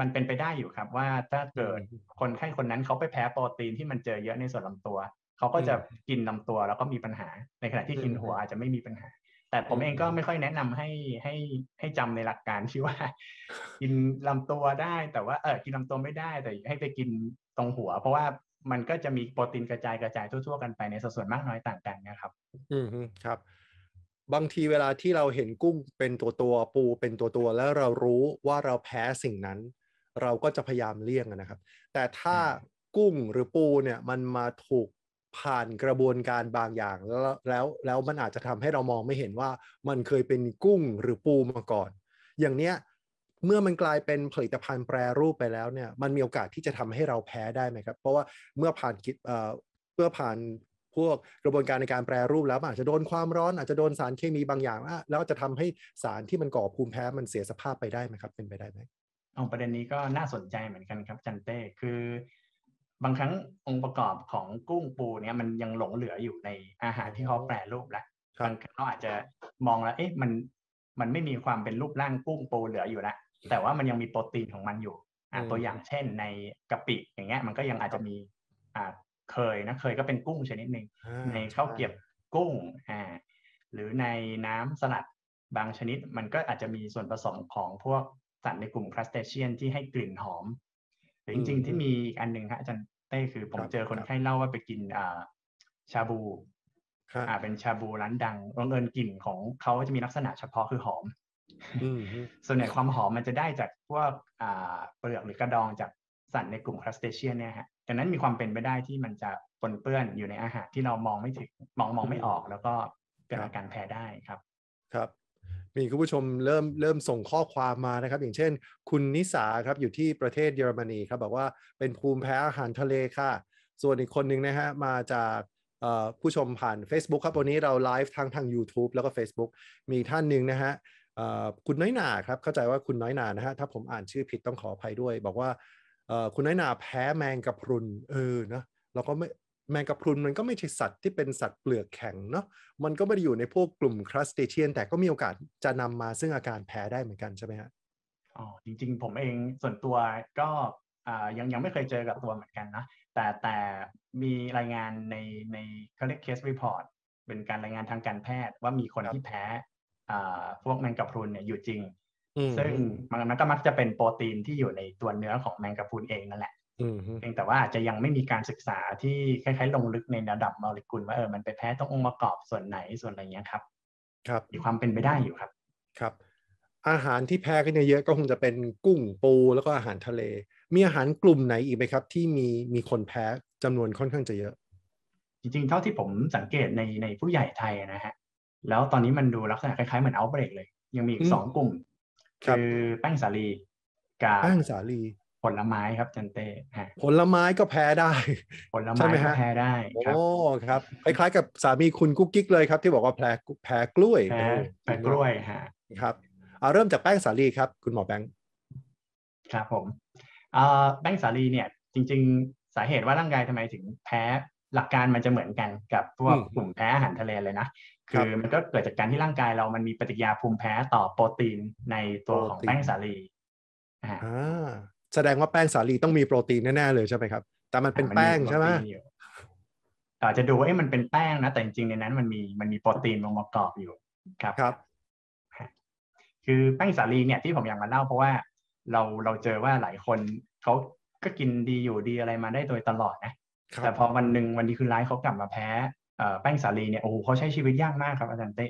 มันเป็นไปได้อยู่ครับว่าถ้าเกิดอืมคนไข้คนนั้นเขาไปแพ้โปรตีนที่มันเจอเยอะในส่วนลำตัว เขาก็จะอืมกินลำตัวแล้วก็มีปัญหา ในขณะที่กินอืมหัวอาจจะไม่มีปัญหา แต่ผมเองก็ไม่ค่อยแนะนำให้ให้ให้จำในหลักการที่ว่า กินลำตัวได้แต่ว่าเออกินลำตัวไม่ได้แต่ให้ไปกินตรงหัว เพราะว่า มันก็จะมีโปรตีนกระจายกระจายทั่วๆกันไปในสัดส่วนมากน้อยต่างกันนะครับ อืมครับ บางทีเวลาที่เราเห็นกุ้งเป็นตัวตัวปูเป็นตัวตัวแล้วเรารู้ว่าเราแพ้สิ่งนั้น เราก็จะพยายามเลี่ยงนะครับ แต่ถ้ากุ้งหรือปูเนี่ยมันมาถูกผ่านกระบวนการบางอย่างแล้วแล้วแล้วมันอาจจะทำให้เรามองไม่เห็นว่ามันเคยเป็นกุ้งหรือปูมาก่อน อย่างเนี้ย เมื่อมันกลายเป็นผลิตภัณฑ์แปรรูปไปแล้วเนี่ยมันมีโอกาสที่จะทำให้เราแพ้ได้ไหมครับ เพราะว่าเมื่อผ่านกิจเอ่อเมื่อผ่านพวกกระบวนการในการแปรรูปแล้วมันอาจจะโดนความร้อนอาจจะโดนสารเคมีบางอย่างอะแล้วจะทำให้สารที่มันก่อภูมิแพ้มันเสียสภาพไปได้ไหมครับเป็นไปได้ไหมเอาประเด็นนี้ก็น่าสนใจเหมือนกันครับจันเต้คือบางครั้งองค์ประกอบของกุ้งปูเนี่ยมันยังหลงเหลืออยู่ในอาหารที่เขาแปรรูปแล้วครับบางครั้งเราอาจจะมองแล้วเอ๊ะมันมันไม่มีความเป็นรูปร่างกุ้งปูเหลืออยู่แล้ว แต่ว่ามันยังมีโปรตีนของมันอยู่อะอืมตัวอย่างเช่นในกะปิอย่างเงี้ย มันก็ยังอาจจะมีอ่าเคยนะเคยก็เป็นกุ้งชนิดหนึ่งอ่าในข้าวเกรียบกุ้งอ่าหรือในน้ำสลัดบางชนิดมันก็อาจจะมีส่วนผสมของพวกสัตว์ในกลุ่มครัสเตเชียนที่ให้กลิ่นหอมหรือจริงๆที่มีอีกอันหนึ่งฮะอาจารย์เต้คือผมเจอคนไข้เล่าว่าไปกินอ่าชาบูครับอ่าเป็นชาบูร้านดังบังเอิญกลิ่นของเขาจะมีลักษณะเฉพาะคือหอมอืมฮึ ส่วนใหญ่ความหอมมันจะได้จากพวกอ่าเปลือกหรือกระดองจากสัตว์ในกลุ่มครัสเตเชียนเนี่ยฮะดังนั้นมีความเป็นไปได้ที่มันจะปนเปื้อนอยู่ในอาหารที่เรามองไม่ถึงมองมองไม่ออกแล้วก็เกิดอาการแพ้ได้ครับ ครับ มีคุณผู้ชมเริ่มเริ่มส่งข้อความมานะครับ อย่างเช่น คุณนิสาครับอยู่ที่ประเทศเยอรมนีครับบอกว่าเป็นภูมิแพ้อาหารทะเลค่ะ ส่วนอีกคนหนึ่งนะฮะมาจากผู้ชมผ่าน Facebook ครับวันนี้เราไลฟ์ทั้งทาง YouTube แล้วก็ Facebook มีท่านหนึ่งนะฮะ คุณน้อยหนาครับเข้าใจว่าคุณน้อยหนานะฮะถ้าผมอ่านชื่อผิดต้องขออภัยด้วย บอกว่าคุณน้อยหนาแพ้แมงกะพรุนเออนะเราก็ไม่แมงกะพรุนมันก็ไม่ใช่สัตว์ที่เป็นสัตว์เปลือกแข็งเนาะมันก็ไม่ได้อยู่ในพวกกลุ่มครัสเตเชียน แต่ก็มีโอกาสจะนำมาซึ่งอาการแพ้ได้เหมือนกันใช่ไหมฮะอ๋อจริง ๆ ผมเองส่วนตัวก็ยังยังไม่เคยเจอกับตัวเหมือนกันนะแต่แต่มีรายงานในในเขาเรียก case report เป็นการรายงานทางการแพทย์ว่ามีคนที่แพ้ พวกแมงกะพรุนเนี่ยอยู่จริง ซึ่งมันก็มักจะเป็นโปรตีนที่อยู่ในตัวเนื้อของแมงกะพรุนเองนั่นแหละเพียงแต่ว่าจะยังไม่มีการศึกษาที่คล้ายๆ ลงลึกในระดับโมเลกุลว่าเออมันไปแพ้ตรงองค์ประกอบส่วนไหนส่วนอะไรเงี้ยครับ ครับมีความเป็นไปได้อยู่ครับ ครับ อาหารที่แพ้กันเยอะก็คงจะเป็นกุ้งปูแล้วก็อาหารทะเล มีอาหารกลุ่มไหนอีกไหมครับ ที่มีมีคนแพ้จำนวนค่อนข้างจะเยอะ จริงๆเท่าที่ผมสังเกตในในผู้ใหญ่ไทยนะฮะ แล้วตอนนี้มันดูลักษณะคล้ายๆเหมือนเอาเบรกเลย ยังมีอีกสองกลุ่ม คือแป้งสาลีกับแป้งสาลีผลไม้ครับจันเต้ผลไม้ก็แพ้ได้ ผลไม้ก็แพ้ได้โอ้ครับคล้ายๆกับสามีคุณกุ๊กกิ๊กเลยครับ ที่บอกว่าแพ้แพ้กล้วยแพ้แพ้กล้วยฮะครับเอาเริ่มจากแป้งสาลีครับ คุณหมอแบงค์ครับผมแป้งสาลีเนี่ย จริง ๆ สาเหตุว่าร่างกายทำไมถึงแพ้หลักการมันจะเหมือนกันกับพวกกลุ่มแพ้อาหารทะเลเลยนะ คือมันก็เกิดจากการที่ร่างกายเรามันมีปฏิกิริยาภูมิแพ้ต่อโปรตีนในตัวของแป้งสาลีอ่าแสดงว่าแป้งสาลีต้องมีโปรตีนแน่ๆเลยใช่ไหมครับ แต่มันเป็นแป้งใช่ไหมอาจจะดูว่ามันเป็นแป้งนะ แต่จริงๆในนั้นมันมีมันมีโปรตีนองค์ประกอบอยู่ครับครับ คือแป้งสาลีเนี่ยที่ผมอยากมาเล่าเพราะว่าเราเราเจอว่าหลายคนเขาก็กินดีอยู่ดีอะไรมาได้โดยตลอดนะ แต่พอวันหนึ่งวันดีคืนร้ายเขากลับมาแพ้ แป้งสาลีเนี่ยโอ้โหเขาใช้ชีวิตยากมากครับอาจารย์เต้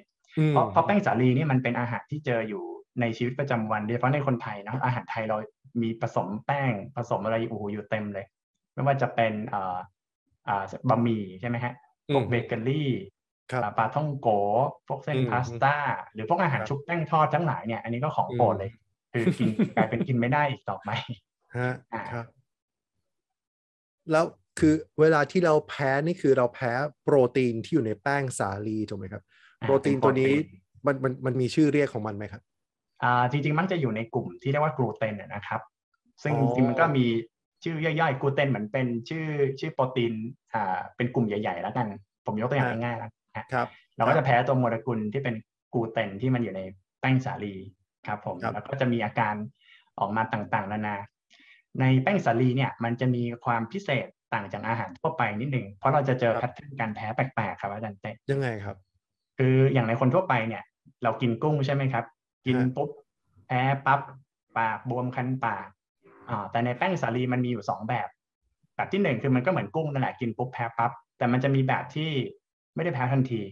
เพราะเพราะแป้งสาลีนี่มันเป็นอาหารที่เจออยู่ในชีวิตประจำวันโดยเฉพาะในคนไทยนะอาหารไทยเรามีผสมแป้งผสมอะไรโอ้โหอยู่เต็มเลย ไม่ว่าจะเป็นอ่าอ่าบะหมี่ใช่ไหมฮะพวกเบเกอรี่ปลาท่องโกพวกเส้นพาสต้าหรือพวกอาหารชุบแป้งทอดทั้งหลายเนี่ยอันนี้ก็ของโปรดเลย คือกินกลายเป็นกินไม่ได้อีกต่อไปฮะครับ แล้ว คือเวลาที่เราแพ้นี่คือเราแพ้โปรตีนที่อยู่ในแป้งสาลีถูกไหมครับ โปรตีนตัวนี้มันมันมันมีชื่อเรียกของมันไหมครับอ่าจริงๆ มักจะอยู่ในกลุ่มที่เรียกว่ากลูเตนนะครับ ซึ่งจริงๆมันก็มีชื่อย่อยๆกลูเตนเหมือนเป็นชื่อชื่อโปรตีนอ่าเป็นกลุ่มใหญ่ๆ แล้วกัน ผมยกตัวอย่างง่ายๆนะครับ เราก็จะแพ้ตัวโมเลกุลที่เป็นกลูเตนที่มันอยู่ในแป้งสาลีครับผมแล้วก็จะมีอาการออกมาต่างๆนานา ในแป้งสาลีเนี่ยมันจะมีความพิเศษ ต่างจากอาหารทั่วไปนิดหนึ่งเพราะเราจะเจอแพทเทิร์นการแพ้แปลกๆครับอาจารย์เต้ยังไงครับ คืออย่างในคนทั่วไปเนี่ย เรากินกุ้งใช่ไหมครับ กินปุ๊บแพ้ปั๊บปากบวมคันปากอ่าแต่ในแป้งสาลีมันมีอยู่สองแบบแบบที่หนึ่งคือมันก็เหมือนกุ้งนั่นแหละกินปุ๊บแพ้ปั๊บแต่มันจะมีแบบที่ไม่ได้แพ้ทันที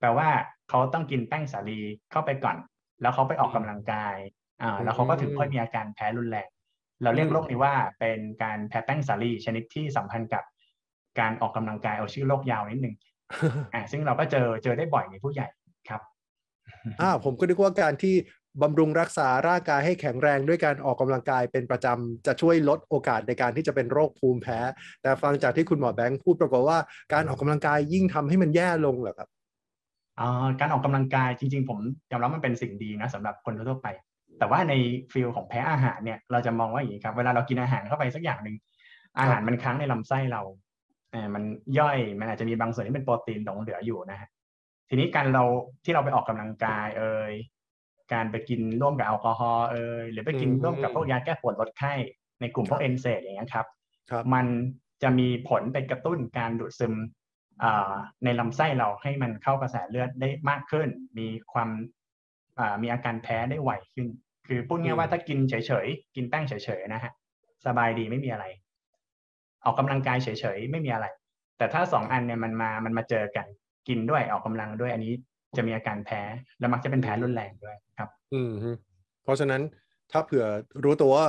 แปลว่าเขาต้องกินแป้งสาลีเข้าไปก่อน แล้วเขาไปออกกำลังกายอ่าแล้วเขาก็ถึงค่อยมีอาการแพ้รุนแรง เราเรียกโรคนี้ว่าเป็นการแพ้แป้งสาลีชนิดที่สัมพันธ์กับการออกกำลังกายเอาชื่อโรคยาวนิดนึงอ่าซึ่งเราก็เจอเจอได้บ่อยในผู้ใหญ่ครับอ่าผมก็นึกว่าการที่บำรุงรักษาร่างกายให้แข็งแรงด้วยการออกกำลังกายเป็นประจำจะช่วยลดโอกาสในการที่จะเป็นโรคภูมิแพ้ แต่ฟังจากที่คุณหมอแบงค์พูดปรากฏว่าการออกกำลังกายยิ่งทำให้มันแย่ลงเหรอครับการออกกำลังกายจริง ๆ ผมยอมรับมันเป็นสิ่งดีนะสำหรับคนทั่วไป แต่ว่าในฟิลของแพ้อาหารเนี่ยเราจะมองว่าอย่างนี้ครับ เวลาเรากินอาหารเข้าไปสักอย่างหนึ่งอาหารมันค้างในลำไส้เราเออมันย่อยมันอาจจะมีบางส่วนที่เป็นโปรตีนหลงเหลืออยู่นะฮะทีนี้การเราที่เราไปออกกำลังกายเอ่ยการไปกินร่วมกับแอลกอฮอล์เอ่ยหรือไปกินร่วมกับพวกยาแก้ปวดลดไข้ในกลุ่มพวกเอนเซดอย่างเงี้ยครับ มันจะมีผลไปกระตุ้นการดูดซึมในลำไส้เราให้มันเข้ากระแสเลือดได้มากขึ้น มีความมีอาการแพ้ได้ไวขึ้น คือพูดง่ายว่าถ้ากินเฉยๆกินแป้งเฉยๆนะฮะสบายดีไม่มีอะไร ออกกำลังกายเฉยๆไม่มีอะไร แต่ถ้าสองอันเนี่ยมันมามันมาเจอกัน กินด้วยออกกำลังด้วยอันนี้จะมีอาการแพ้แล้วมักจะเป็นแพ้รุนแรงด้วยครับ อืมเพราะฉะนั้นถ้าเผื่อรู้ตัวว่า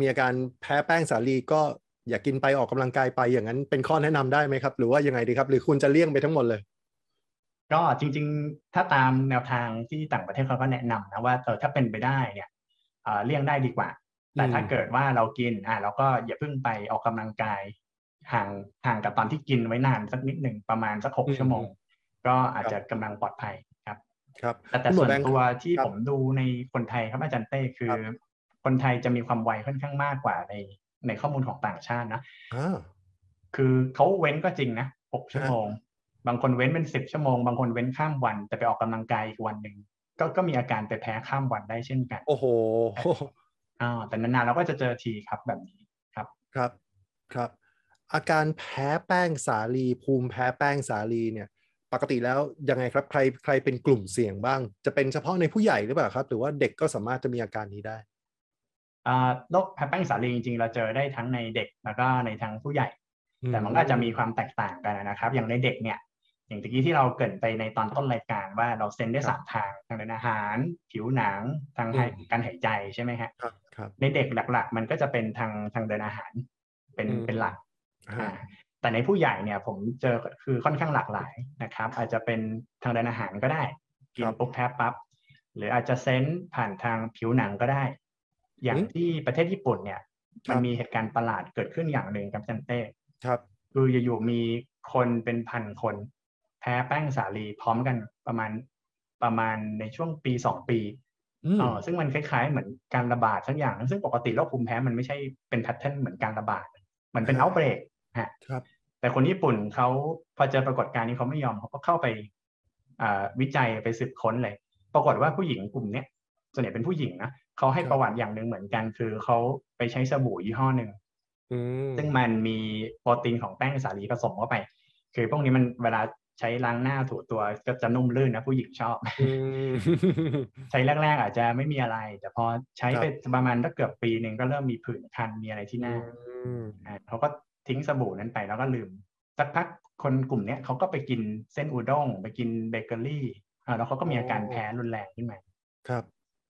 มีอาการแพ้แป้งสาลีก็อย่ากกินไปออกกำลังกายไปอย่างนั้นเป็นข้อแนะนำได้ไหมครับ หรือว่ายังไงดีครับ หรือคุณจะเลี่ยงไปทั้งหมดเลย ก็จริงๆ ถ้าตามแนวทางที่ต่างประเทศเขาก็แนะนำนะว่าเออถ้าเป็นไปได้เนี่ยเลี่ยงได้ดีกว่า แต่ถ้าเกิดว่าเรากินอ่าเราก็อย่าเพิ่งไปออกกำลังกายห่างห่างกับตอนที่กินไว้นานสักนิดหนึ่งประมาณสักหกชั่วโมง ก็อาจจะกำลังปลอดภัยครับครับแต่แต่คุณหมส่อวนแบงค์ตัวที่ครับผมดูในคนไทยครับอาจารย์เต้คือครับคนไทยจะมีความไวค่อนข้างมากกว่าในในข้อมูลของต่างชาตินะอ่าคือเขาเว้นก็จริงนะหกชั่วฮะโมง บางคนเว้นเป็นสิบชั่วโมง บางคนเว้นข้ามวัน แต่ไปออกกำลังกายอีกวันหนึ่งก็ก็มีอาการไปแพ้ข้ามวันได้เช่นกัน โอ้โหอ่าแต่นานๆเราก็จะเจอทีครับแบบนี้ครับครับครับ อาการแพ้แป้งสาลี ภูมิแพ้แป้งสาลีเนี่ย ปกติแล้วยังไงครับใครใครเป็นกลุ่มเสี่ยงบ้าง จะเป็นเฉพาะในผู้ใหญ่หรือเปล่าครับ หรือว่าเด็กก็สามารถจะมีอาการนี้ได้อ่าโรคแพ้แป้งสาลีจริงๆเราเจอได้ทั้งในเด็กแล้วก็ในทางผู้ใหญ่ แต่มันก็อาจจะมีความแตกต่างกันนะครับ อย่างในเด็กเนี่ย อย่างตะกี้ที่เราเกรินไปในตอนต้นรายการว่าเราเซ็นได้ครับสามทางทางเดินอาหาร ผิวหนังทางให้อืมการหายใจใช่ไหมฮะครับครับในเด็กหลัก ๆ มันก็จะเป็นทางทางเดินอาหารเป็นอืมเป็นหลักอ่าอ่าแต่ในผู้ใหญ่เนี่ยผมเจอคือค่อนข้างหลากหลายนะครับ อาจจะเป็นทางเดินอาหารก็ได้ กินปุ๊บแพ้ปั๊บหรืออาจจะเซนส์ผ่านทางผิวหนังก็ได้ อย่างที่ประเทศญี่ปุ่นเนี่ยมันมีเหตุการณ์ประหลาดเกิดขึ้นอย่างหนึ่งครับจันเต้ครับคืออยู่ๆมีคนเป็นพันคน แพ้แป้งสาลีพร้อมกันประมาณประมาณในช่วงปีสองปีอืมเออซึ่งมันคล้ายๆ เหมือนการระบาดสักอย่าง ซึ่งปกติโรคภูมิแพ้มันไม่ใช่เป็นแพทเทิร์นเหมือนการระบาด มันเป็นครับเอาเบรกฮะครับ แต่คนญี่ปุ่นเขาพอเจอปรากฏการณ์นี้เขาไม่ยอมเขาก็เข้าไปอ่าวิจัยไปสืบค้นเลย ปรากฏว่าผู้หญิงกลุ่มเนี้ยส่วนใหญ่เป็นผู้หญิงนะเขาให้ครับประวัติอย่างหนึ่งเหมือนกัน คือเขาไปใช้สบู่ยี่ห้อหนึ่งอืมซึ่งมันมีโปรตีนของแป้งสาลีผสมเข้าไป คือพวกนี้มันเวลา ใช้ล้างหน้าถูตัวก็จะนุ่มลื่นนะผู้หญิงชอบอืมใช้แรกๆอาจจะไม่มีอะไร แต่พอใช้ครับไปประมาณถ้าเกือบปีหนึ่งก็เริ่มมีผื่นคันมีอะไรที่หน้าอืมอ่าเขาก็ทิ้งสบู่นั้นไปแล้วก็ลืมสักพักคนกลุ่มเนี้ยเขาก็ไปกินเส้นอุด้ง ไปกินเบเกอรี่อ่าแล้วเขาก็มีอาการแพ้รุนแรงขึ้นมาครับ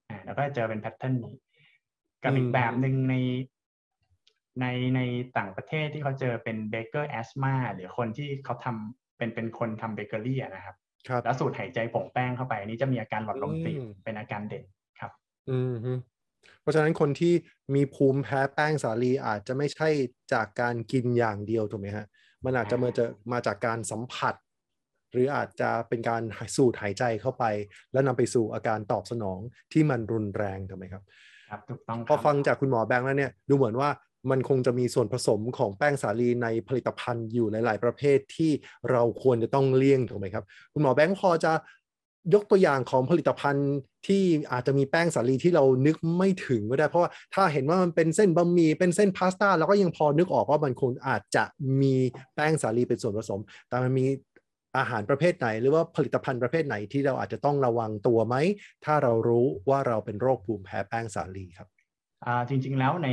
อ่าแล้วก็เจอเป็น pattern นี้กับอีอืกมแบบหนึ่งในในในต่างประเทศที่เขาเจอเป็น baker asthma หรือคนที่เขาทำ เป็นเป็นคนทำเบเกอรี่อะนะครับครับแล้วสูดหายใจผงแป้งเข้าไปอันนี้จะมีอาการหลอดลมตีบอืมเป็นอาการเด่นครับ อืมฮึเพราะฉะนั้นคนที่มีภูมิแพ้แป้งสาลีอาจจะไม่ใช่จากการกินอย่างเดียวถูกไหมฮะ มันอาจจะมาจะมาจากการสัมผัส หรืออาจจะเป็นการสูดหายใจเข้าไป แล้วนำไปสู่อาการตอบสนองที่มันรุนแรงถูกไหมครับครับถูกต้องพอครับฟังจากคุณหมอแบงค์แล้วเนี่ยดูเหมือนว่า มันคงจะมีส่วนผสมของแป้งสาลีในผลิตภัณฑ์อยู่หลาย ๆ ประเภทที่เราควรจะต้องเลี่ยงถูกไหมครับ คุณหมอแบงค์พอจะยกตัวอย่างของผลิตภัณฑ์ที่อาจจะมีแป้งสาลีที่เรานึกไม่ถึงก็ได้ เพราะว่าถ้าเห็นว่ามันเป็นเส้นบะหมี่เป็นเส้นพาสต้าเราก็ยังพอนึกออกว่ามันคงอาจจะมีแป้งสาลีเป็นส่วนผสม แต่มันมีอาหารประเภทไหน หรือว่าผลิตภัณฑ์ประเภทไหนที่เราอาจจะต้องระวังตัวไหม ถ้าเรารู้ว่าเราเป็นโรคภูมิแพ้แป้งสาลีครับอ่าจริง ๆ แล้วใน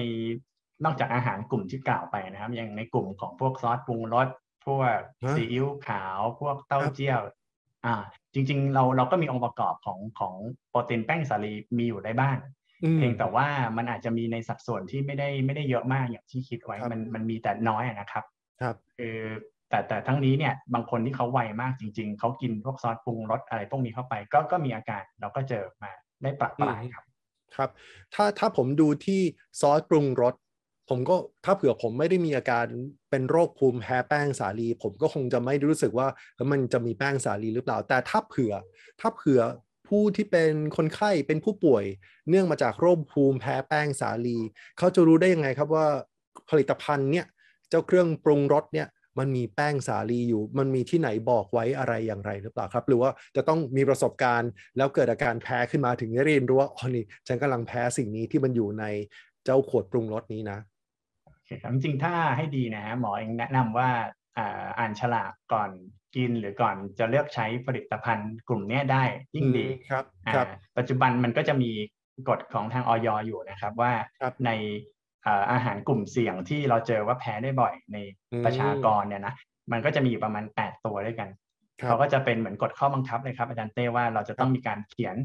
นอกจากอาหารกลุ่มที่กล่าวไปนะครับอย่างในกลุ่มของพวกซอสปรุงรสพวกฮะซีอิ๊วขาวพวกเต้าครับเจี้ยว อ่า จริง ๆ เราเราก็มีองค์ประกอบของของโปรตีนแป้งสาลีมีอยู่ได้บ้างอืมเพียงแต่ว่ามันอาจจะมีในสัดส่วนที่ไม่ได้ไม่ได้เยอะมากอย่างที่คิดไว้ครับมันมันมีแต่น้อยอะนะครับ ครับคือแต่แต่ทั้งนี้เนี่ยบางคนที่เขาไวมากจริง ๆ เขากินพวกซอสปรุงรสอะไรพวกนี้เข้าไป ก็ก็มีอาการเราก็เจอมาได้ปรับปรายครับ ครับ ถ้าถ้าผมดูที่ซอสปรุงรส ผมก็ถ้าเผื่อผมไม่ได้มีอาการเป็นโรคภูมิแพ้แป้งสาลี ผมก็คงจะไม่รู้สึกว่ามันจะมีแป้งสาลีหรือเปล่า แต่ถ้าเผื่อ ถ้าเผื่อผู้ที่เป็นคนไข้เป็นผู้ป่วย เนื่องมาจากโรคภูมิแพ้แป้งสาลี เขาจะรู้ได้ยังไงครับว่าผลิตภัณฑ์เนี่ยเจ้าเครื่องปรุงรสเนี่ยมันมีแป้งสาลีอยู่ มันมีที่ไหนบอกไว้อะไรอย่างไรหรือเปล่าครับ หรือว่าจะต้องมีประสบการณ์ แล้วเกิดอาการแพ้ขึ้นมาถึงได้เรียนรู้ว่าอ๋อนี่ฉันกำลังแพ้สิ่งนี้ที่มันอยู่ในเจ้าขวดปรุงรสนี้นะ คครับจริงๆถ้าให้ดีนะฮะหมอเองแนะนำว่าอ่าอ่านฉลากก่อนกินหรือก่อนจะเลือกใช้ผลิตภัณฑ์กลุ่มเนี้ยได้ยิ่งดีอืมครับอ่าครับปัจจุบันมันก็จะมีกฎของทางออยอยู่นะครับว่าครับในอ่าอาหารกลุ่มเสี่ยงที่เราเจอว่าแพ้ได้บ่อยในอืมประชากรเนี่ยนะมันก็จะมีอยู่ประมาณ 8 ตัวด้วยกันครับเขาก็จะเป็นเหมือนกฎข้อบังคับเลยครับอาจารย์เต้ว่าเราจะต้องมีการเขียน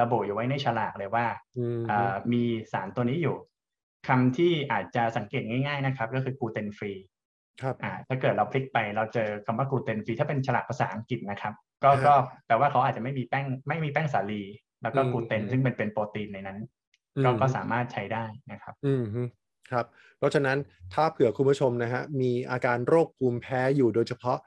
ระบุอยู่ไว้ในฉลากเลยว่าอืมอ่ามีสารตัวนี้อยู่ คำที่อาจจะสังเกตง่ายๆนะครับ ก็คือกลูเตนฟรีครับอ่าถ้าเกิดเราพลิกไปเราเจอคำว่ากลูเตนฟรีถ้าเป็นฉลากภาษาอังกฤษนะครับ ก็ฮะก็แปลว่าเขาอาจจะไม่มีแป้งไม่มีแป้งสาลี แล้วก็อืมกลูเตนอืมซึ่งเป็นเป็นโปรตีนในนั้นอืมก็ก็สามารถใช้ได้นะครับ อืมฮึครับ เพราะฉะนั้นถ้าเผื่อคุณผู้ชมนะฮะมีอาการโรคภูมิแพ้อยู่โดยเฉพาะ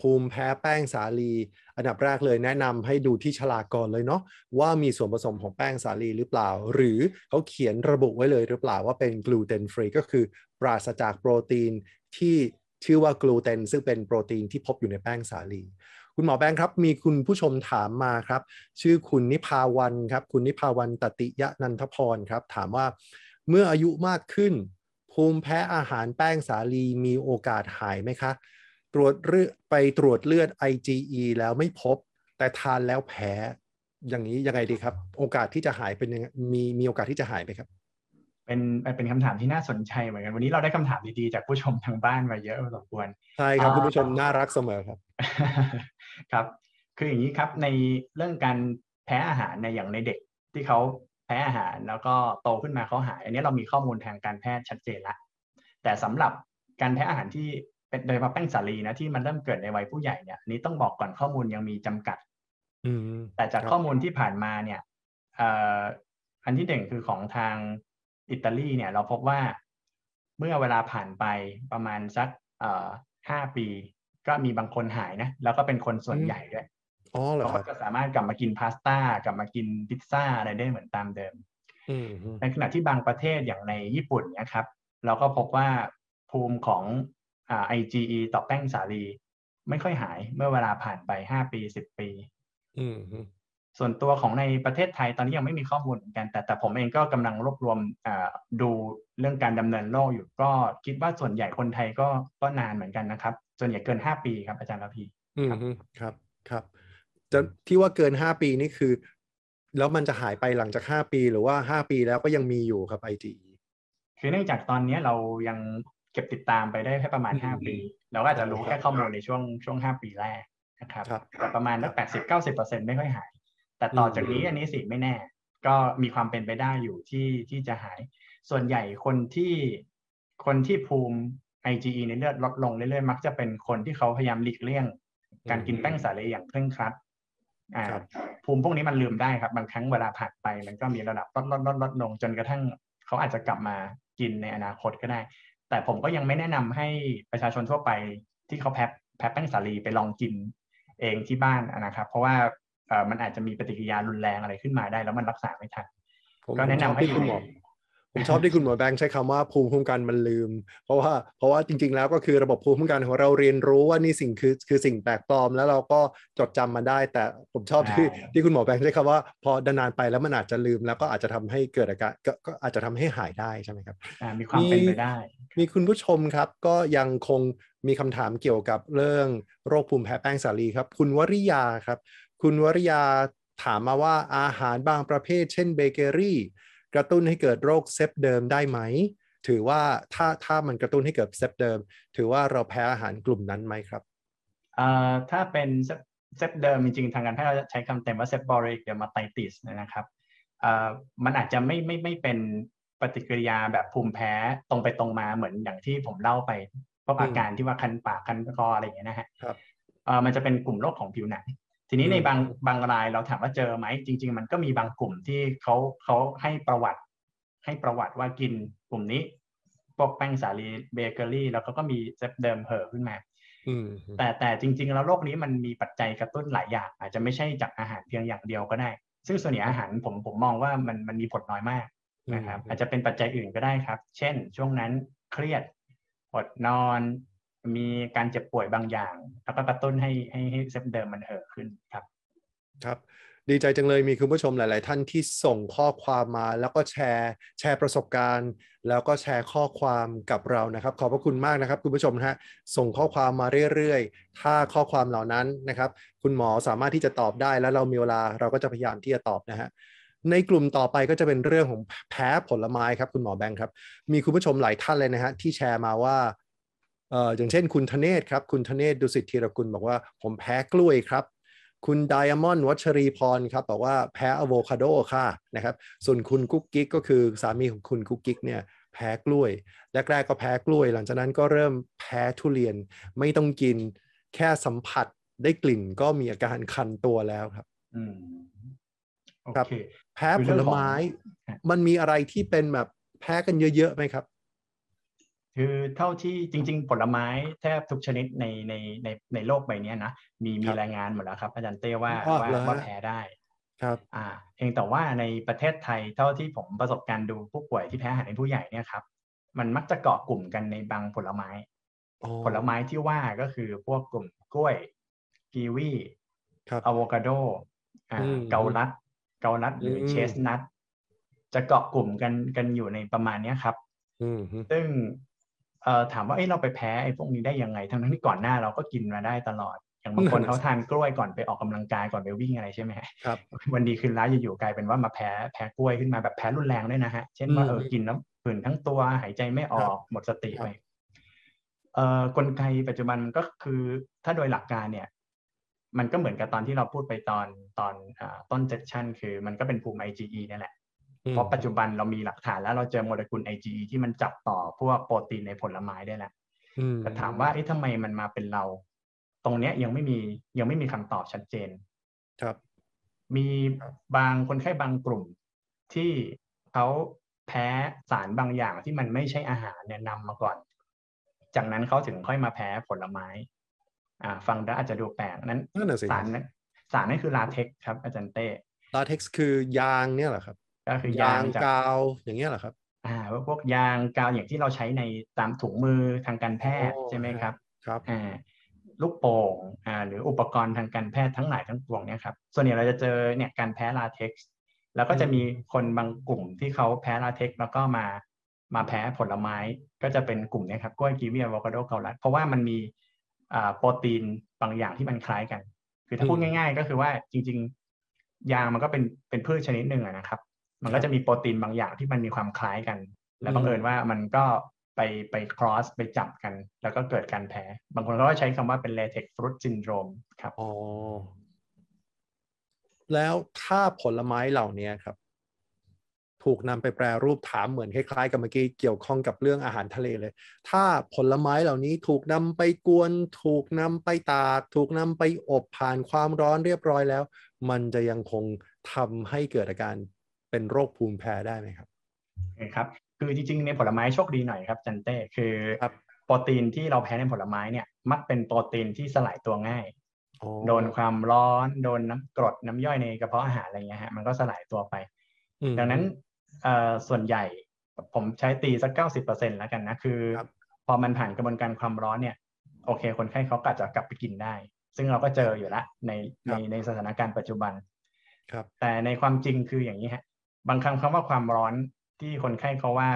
ภูมิแพ้แป้งสาลี อันดับแรกเลยแนะนำให้ดูที่ฉลากก่อนเลยเนาะว่ามีส่วนผสมของแป้งสาลีหรือเปล่า หรือเขาเขียนระบุไว้เลยหรือเปล่าว่าเป็นกลูเตนฟรีก็คือปราศจากโปรตีนที่ชื่อว่ากลูเตนซึ่งเป็นโปรตีนที่พบอยู่ในแป้งสาลี คุณหมอแบงค์ครับ มีคุณผู้ชมถามมาครับ ชื่อคุณนิพาวันครับ คุณนิพาวันตติยะนันทพรครับ ถามว่าเมื่ออายุมากขึ้น ภูมิแพ้อาหารแป้งสาลีมีโอกาสหายไหมคะ ตรวจเลือดไปตรวจเลือด IgE แล้วไม่พบ แต่ทานแล้วแพ้อย่างนี้ยังไงดีครับ โอกาสที่จะหายเป็นยังไงมีมีโอกาสที่จะหายไหมครับ เป็นเป็นคำถามที่น่าสนใจเหมือนกันวันนี้เราได้คำถามดีๆจากผู้ชมทางบ้านมาเยอะพอสมควรใช่ครับอ่าคุณผู้ชมน่ารักเสมอครับ ครับ คืออย่างนี้ครับในเรื่องการแพ้อาหารในยอย่างในเด็กที่เขาแพ้อาหารแล้วก็โตขึ้นมาเขาหาย อันนี้เรามีข้อมูลทางการแพทย์ชัดเจนละแต่สำหรับการแพ้อาหารที่ เป็นโดยเฉพาะแป้งสาลีนะที่มันเริ่มเกิดในวัยผู้ใหญ่เนี่ยอันนี้ต้องบอกก่อนข้อมูลยังมีจำกัดอืมแต่จากครับข้อมูลที่ผ่านมาเนี่ยเอ่ออันที่หนึ่งคือของทางอิตาลีเนี่ย เราพบว่าเมื่อเวลาผ่านไปประมาณสักเอ่อห้าปี ก็มีบางคนหายนะ แล้วก็เป็นคนส่วนใหญ่ด้วยอ๋อเหรอเขาครัก็บจะสามารถกลับมากินพาสต้ากลับมากินพิซซ่าอะไรได้เหมือนตามเดิมอืมฮึในขณะที่บางประเทศอย่างในญี่ปุ่นเนี่ยครับ เราก็พบว่าภูมิของอ่า IgE ต่อแป้งสาลี ไม่ค่อยหายเมื่อเวลาผ่านไป5ปี10ปีอืมฮึส่วนตัวของในประเทศไทยตอนนี้ยังไม่มีข้อมูลเหมือนกัน แต่แต่ผมเองก็กำลังรวบรวมอ่าดูเรื่องการดำเนินโรคอยู่ก็คิดว่าส่วนใหญ่คนไทยก็ก็นานเหมือนกันนะครับ ส่วนใหญ่เกิน5ปีครับอาจารย์ระพีอืมฮึครับครับจะที่ว่าเกินห้าปีนี่คือ แล้วมันจะหายไปหลังจากห้าปี หรือว่าห้าปีแล้วก็ยังมีอยู่ครับ IgE คือเนื่องจากตอนนี้เรายัง เก็บติดตามไปได้แค่ประมาณอืม5ปี เราก็อาจจะรู้ครับแค่ข้อมูลในช่วงช่วง5ปีแรกนะครับครับแต่ประมาณสักแปดสิบเก้าสิบเปอร์เซ็นไม่ค่อยหาย แต่ต่อจากนี้อืมอันนี้สิไม่แน่ ก็มีความเป็นไปได้อยู่ที่ที่จะหาย ส่วนใหญ่คนที่คนที่ภูมิ IgE ในเลือดลดลงเรื่อยๆมักจะเป็นคนที่เขาพยายามหลีกเลี่ยง การกินแป้งสาลีอย่างเคร่งครัดอ่าครับภูมิพวกนี้มันลืมได้ครับบางครั้งเวลาผ่านไปมันก็มีระดับลดลดลดลดลงจนกระทั่งเขาอาจจะกลับมากินในอนาคตก็ได้ แต่ผมก็ยังไม่แนะนำให้ประชาชนทั่วไปที่เขาแพ้แพ้แป้งสาลีไปลองกินเองที่บ้านนะครับ เพราะว่าเอ่อมันอาจจะมีปฏิกิริยารุนแรงอะไรขึ้นมาได้ แล้วมันรักษาไม่ทันผมก็แนะนำผมชอบให้ที่คุณหมอ ผมชอบที่คุณหมอแบงค์ใช้คำว่าภูมิคุ้มกันมันลืม เพราะว่าเพราะว่าจริง ๆ แล้วก็คือระบบภูมิคุ้มกันของเราเรียนรู้ว่านี่สิ่งคือคือสิ่งแปลกปลอม แล้วเราก็จดจำมันได้ แต่ผมชอบที่ใช่ที่คุณหมอแบงค์ใช้คำว่า พอนานๆไปแล้วมันอาจจะลืม แล้วก็อาจจะทำให้เกิดอาการก็ก็อาจจะทำให้หายได้ใช่ไหมครับอ่ามีความเป็นไปได้ มีคุณผู้ชมครับก็ยังคงมีคำถามเกี่ยวกับเรื่องโรคภูมิแพ้แป้งสาลีครับ คุณวริยาครับ คุณวริยาถามมาว่าอาหารบางประเภท เช่นเบเกอรี่ กระตุ้นให้เกิดโรค seb derm ได้ไหม ถือว่าถ้าถ้ามันกระตุ้นให้เกิด seb derm ถือว่าเราแพ้อาหารกลุ่มนั้นไหมครับเอ่อถ้าเป็น seb seb derm จริงๆทางการแพทย์เราจะใช้คำเต็มว่า seborrheic dermatitis นะครับเอ่อมันอาจจะไม่ไม่ไม่เป็นปฏิกิริยาแบบภูมิแพ้ตรงไปตรงมาเหมือนอย่างที่ผมเล่าไปพวกอืมอาการที่ว่าคันปากคันคออะไรอย่างเงี้ยนะฮะครับเอ่อมันจะเป็นกลุ่มโรคของผิวหนัง ทีนี้อืมในบางบางรายเราถามว่าเจอไหมจริง ๆ มันก็มีบางกลุ่มที่เขาเขาให้ประวัติ ให้ประวัติว่ากินกลุ่มนี้พวกแป้งสาลีเบเกอรี่แล้วก็ก็มีเซปเดิมเห่อขึ้นมาอืมแต่แต่จริง ๆ แล้วโรคนี้มันมีปัจจัยกระตุ้นหลายอย่าง อาจจะไม่ใช่จากอาหารเพียงอย่างเดียวก็ได้ ซึ่งส่วนใหญ่อาหารผมผมมองว่ามันมันมีผลน้อยมากนะครับ อาจจะเป็นปัจจัยอื่นก็ได้ครับ เช่น ช่วงนั้นเครียดอดนอน มีการเจ็บป่วยบางอย่าง แล้วก็กระตุ้นให้ให้ให้เซปเดิมมันเห่อขึ้นครับ ครับดีใจจังเลยมีคุณผู้ชมหลาย ๆ ท่านที่ส่งข้อความมาแล้วก็แชร์ แชร์ประสบการณ์ แล้วก็แชร์ข้อความกับเรานะครับ ขอบพระคุณมากนะครับ คุณผู้ชมนะฮะส่งข้อความมาเรื่อย ๆ ถ้าข้อความเหล่านั้นนะครับ คุณหมอสามารถที่จะตอบได้แล้วเรามีเวลาเราก็จะพยายามที่จะตอบนะฮะในกลุ่มต่อไปก็จะเป็นเรื่องของแพ้ผลไม้ครับ คุณหมอแบงค์ครับ มีคุณผู้ชมหลายท่านเลยนะฮะที่แชร์มาว่า อ่ออย่างเช่นคุณธเนศครับ คุณธเนศดุสิตธีรกุลบอกว่าผมแพ้กล้วยครับ คุณไดมอนด์วัชรีพรครับบอกว่าแพ้อะโวคาโดค่ะนะครับ ส่วนคุณกุ๊กกิ๊กก็คือสามีของคุณกุ๊กกิ๊กเนี่ยแพ้กล้วยแรกๆก็แพ้กล้วย หลังจากนั้นก็เริ่มแพ้ทุเรียนไม่ต้องกินแค่สัมผัสได้กลิ่นก็มีอาการคันตัวแล้วครับอืมโอครับเคแพ้คือผเรื่ลองของไม้ฮะมันมีอะไรที่เป็นแบบแพ้กันเยอะๆไหมครับ คือเท่าที่จริง ๆ ผลไม้แทบทุกชนิดในในในในโลกใบนี้นะมีมีรายงานหมดแล้วครับ อาจารย์เต้ว่าว่าว่าแพ้ได้ครับอ่าเองแต่ว่าในประเทศไทยเท่าที่ผมประสบการณ์ดูผู้ป่วยที่แพ้อาหารในผู้ใหญ่เนี่ยครับ มันมักจะเกาะกลุ่มกันในบางผลไม้ ผลไม้ที่ว่าก็คือพวกกลุ่มกล้วยกีวีอะโวคาโดอ่าเกาลัด เกาลัดหรือเชสนัทจะเกาะกลุ่มกันกันอยู่ในประมาณนี้ครับซึ่งเอ่อ ถามว่าเอ้เราไปแพ้ไอ้พวกนี้ได้ยังไง ทั้งที่ก่อนหน้าเราก็กินมาได้ตลอด อย่างบางคนเขาทานกล้วยก่อนไปออกกำลังกายก่อนไปวิ่งอะไรใช่ไหมครับวันดีคืนร้ายอยู่ๆกลายเป็นว่ามาแพ้แพ้กล้วยขึ้นมาแบบแพ้รุนแรงด้วยนะฮะ เช่นว่าเออกินแล้วผื่นทั้งตัวหายใจไม่ออกหมดสติไปเอ่อกลไกปัจจุบันมันก็คือถ้าโดยหลักการเนี่ย มันก็เหมือนกับตอนที่เราพูดไปตอนตอนต้นเซสชันคือมันก็เป็นภูมิ IgE นี่แหละ เพราะปัจจุบันเรามีหลักฐานแล้วเราเจอโมเลกุล IgE ที่มันจับต่อพวกโปรตีนในผลไม้ได้แล้วแต่ถามว่าเอ๊ะทำไมมันมาเป็นเรา ตรงเนี้ยยังไม่มียังไม่มีคำตอบชัดเจน ครับ มีบางคนไข้บางกลุ่มที่เขาแพ้สารบางอย่างที่มันไม่ใช่อาหารเนี่ยนำมาก่อน จากนั้นเขาถึงค่อยมาแพ้ผลไม้ อ่า ฟังแล้วอาจจะดูแปลกนั้นสารสารนั่นคือลาเท็กครับ อาจารย์เต้ลาเท็กซ์คือยางเนี่ยเหรอครับ ก็คือยางกาวอย่างเงี้ยเหรอครับ อ่าพวกยางกาวอย่างที่เราใช้ในตามถุงมือทางการแพทย์ใช่ไหมครับครับอ่าลูกโป่งอ่าหรืออุปกรณ์ทางการแพทย์ทั้งหลายทั้งปวงเนี่ยครับส่วนใหญ่เราจะเจอเนี่ยการแพ้ลาเท็กซ์แล้วก็จะมีคนบางกลุ่มที่เขาแพ้ลาเท็กซ์แล้วก็มามาแพ้ผลไม้ก็จะเป็นกลุ่มนี้ครับกล้วยกีวีอะโวคาโดเกาลัดเพราะว่ามันมีอ่าโปรตีนบางอย่างที่มันคล้ายกัน คือถ้าพูดง่าย ๆ ก็คือว่าจริง ๆ ยางมันก็เป็นเป็นพืชชนิดหนึ่งนะครับ มันก็จะมีโปรตีนบางอย่างที่มันมีความคล้ายกัน และบังเอิญว่ามันก็ไปไป cross ไปจับกัน แล้วก็เกิดการแพ้ บางคนก็ใช้คำว่าเป็น latex fruit syndrome ครับอ๋อแล้วถ้าผลไม้เหล่านี้ครับ ถูกนำไปแปรรูปถามเหมือนคล้ายๆ กับเมื่อกี้เกี่ยวข้องกับเรื่องอาหารทะเลเลย ถ้าผลไม้เหล่านี้ถูกนำไปกวน ถูกนำไปตากถูกนำไปอบผ่านความร้อนเรียบร้อยแล้ว มันจะยังคงทำให้เกิดอาการ เป็นโรคภูมิแพ้ได้ไหมครับครับคือจริงๆในผลไม้โชคดีหน่อยครับจันเต้คือโปรตีนที่เราแพ้ในผลไม้เนี่ย มักเป็นโปรตีนที่สลายตัวง่ายโดนความร้อนโดนน้ากรดน้ำย่อยในกระเพาะอาหารอะไรเงี้ยฮะมันก็สลายตัวไป ดังนั้นส่วนใหญ่ผมใช้ตีสักเก้าสิบเปอร์เซ็นแล้วกันนะคือ พอมันผ่านกระบวนการความร้อนเนี่ย โอเค คนไข้เขาก็จะกลับไปกินได้ ซึ่งเราก็เจออยู่แล้วในในในสถานการณ์ปัจจุบัน ครับ แต่ในความจริงคืออย่างนี้ฮะ บางครั้งคำว่าความร้อนที่คนไข้เขาว่า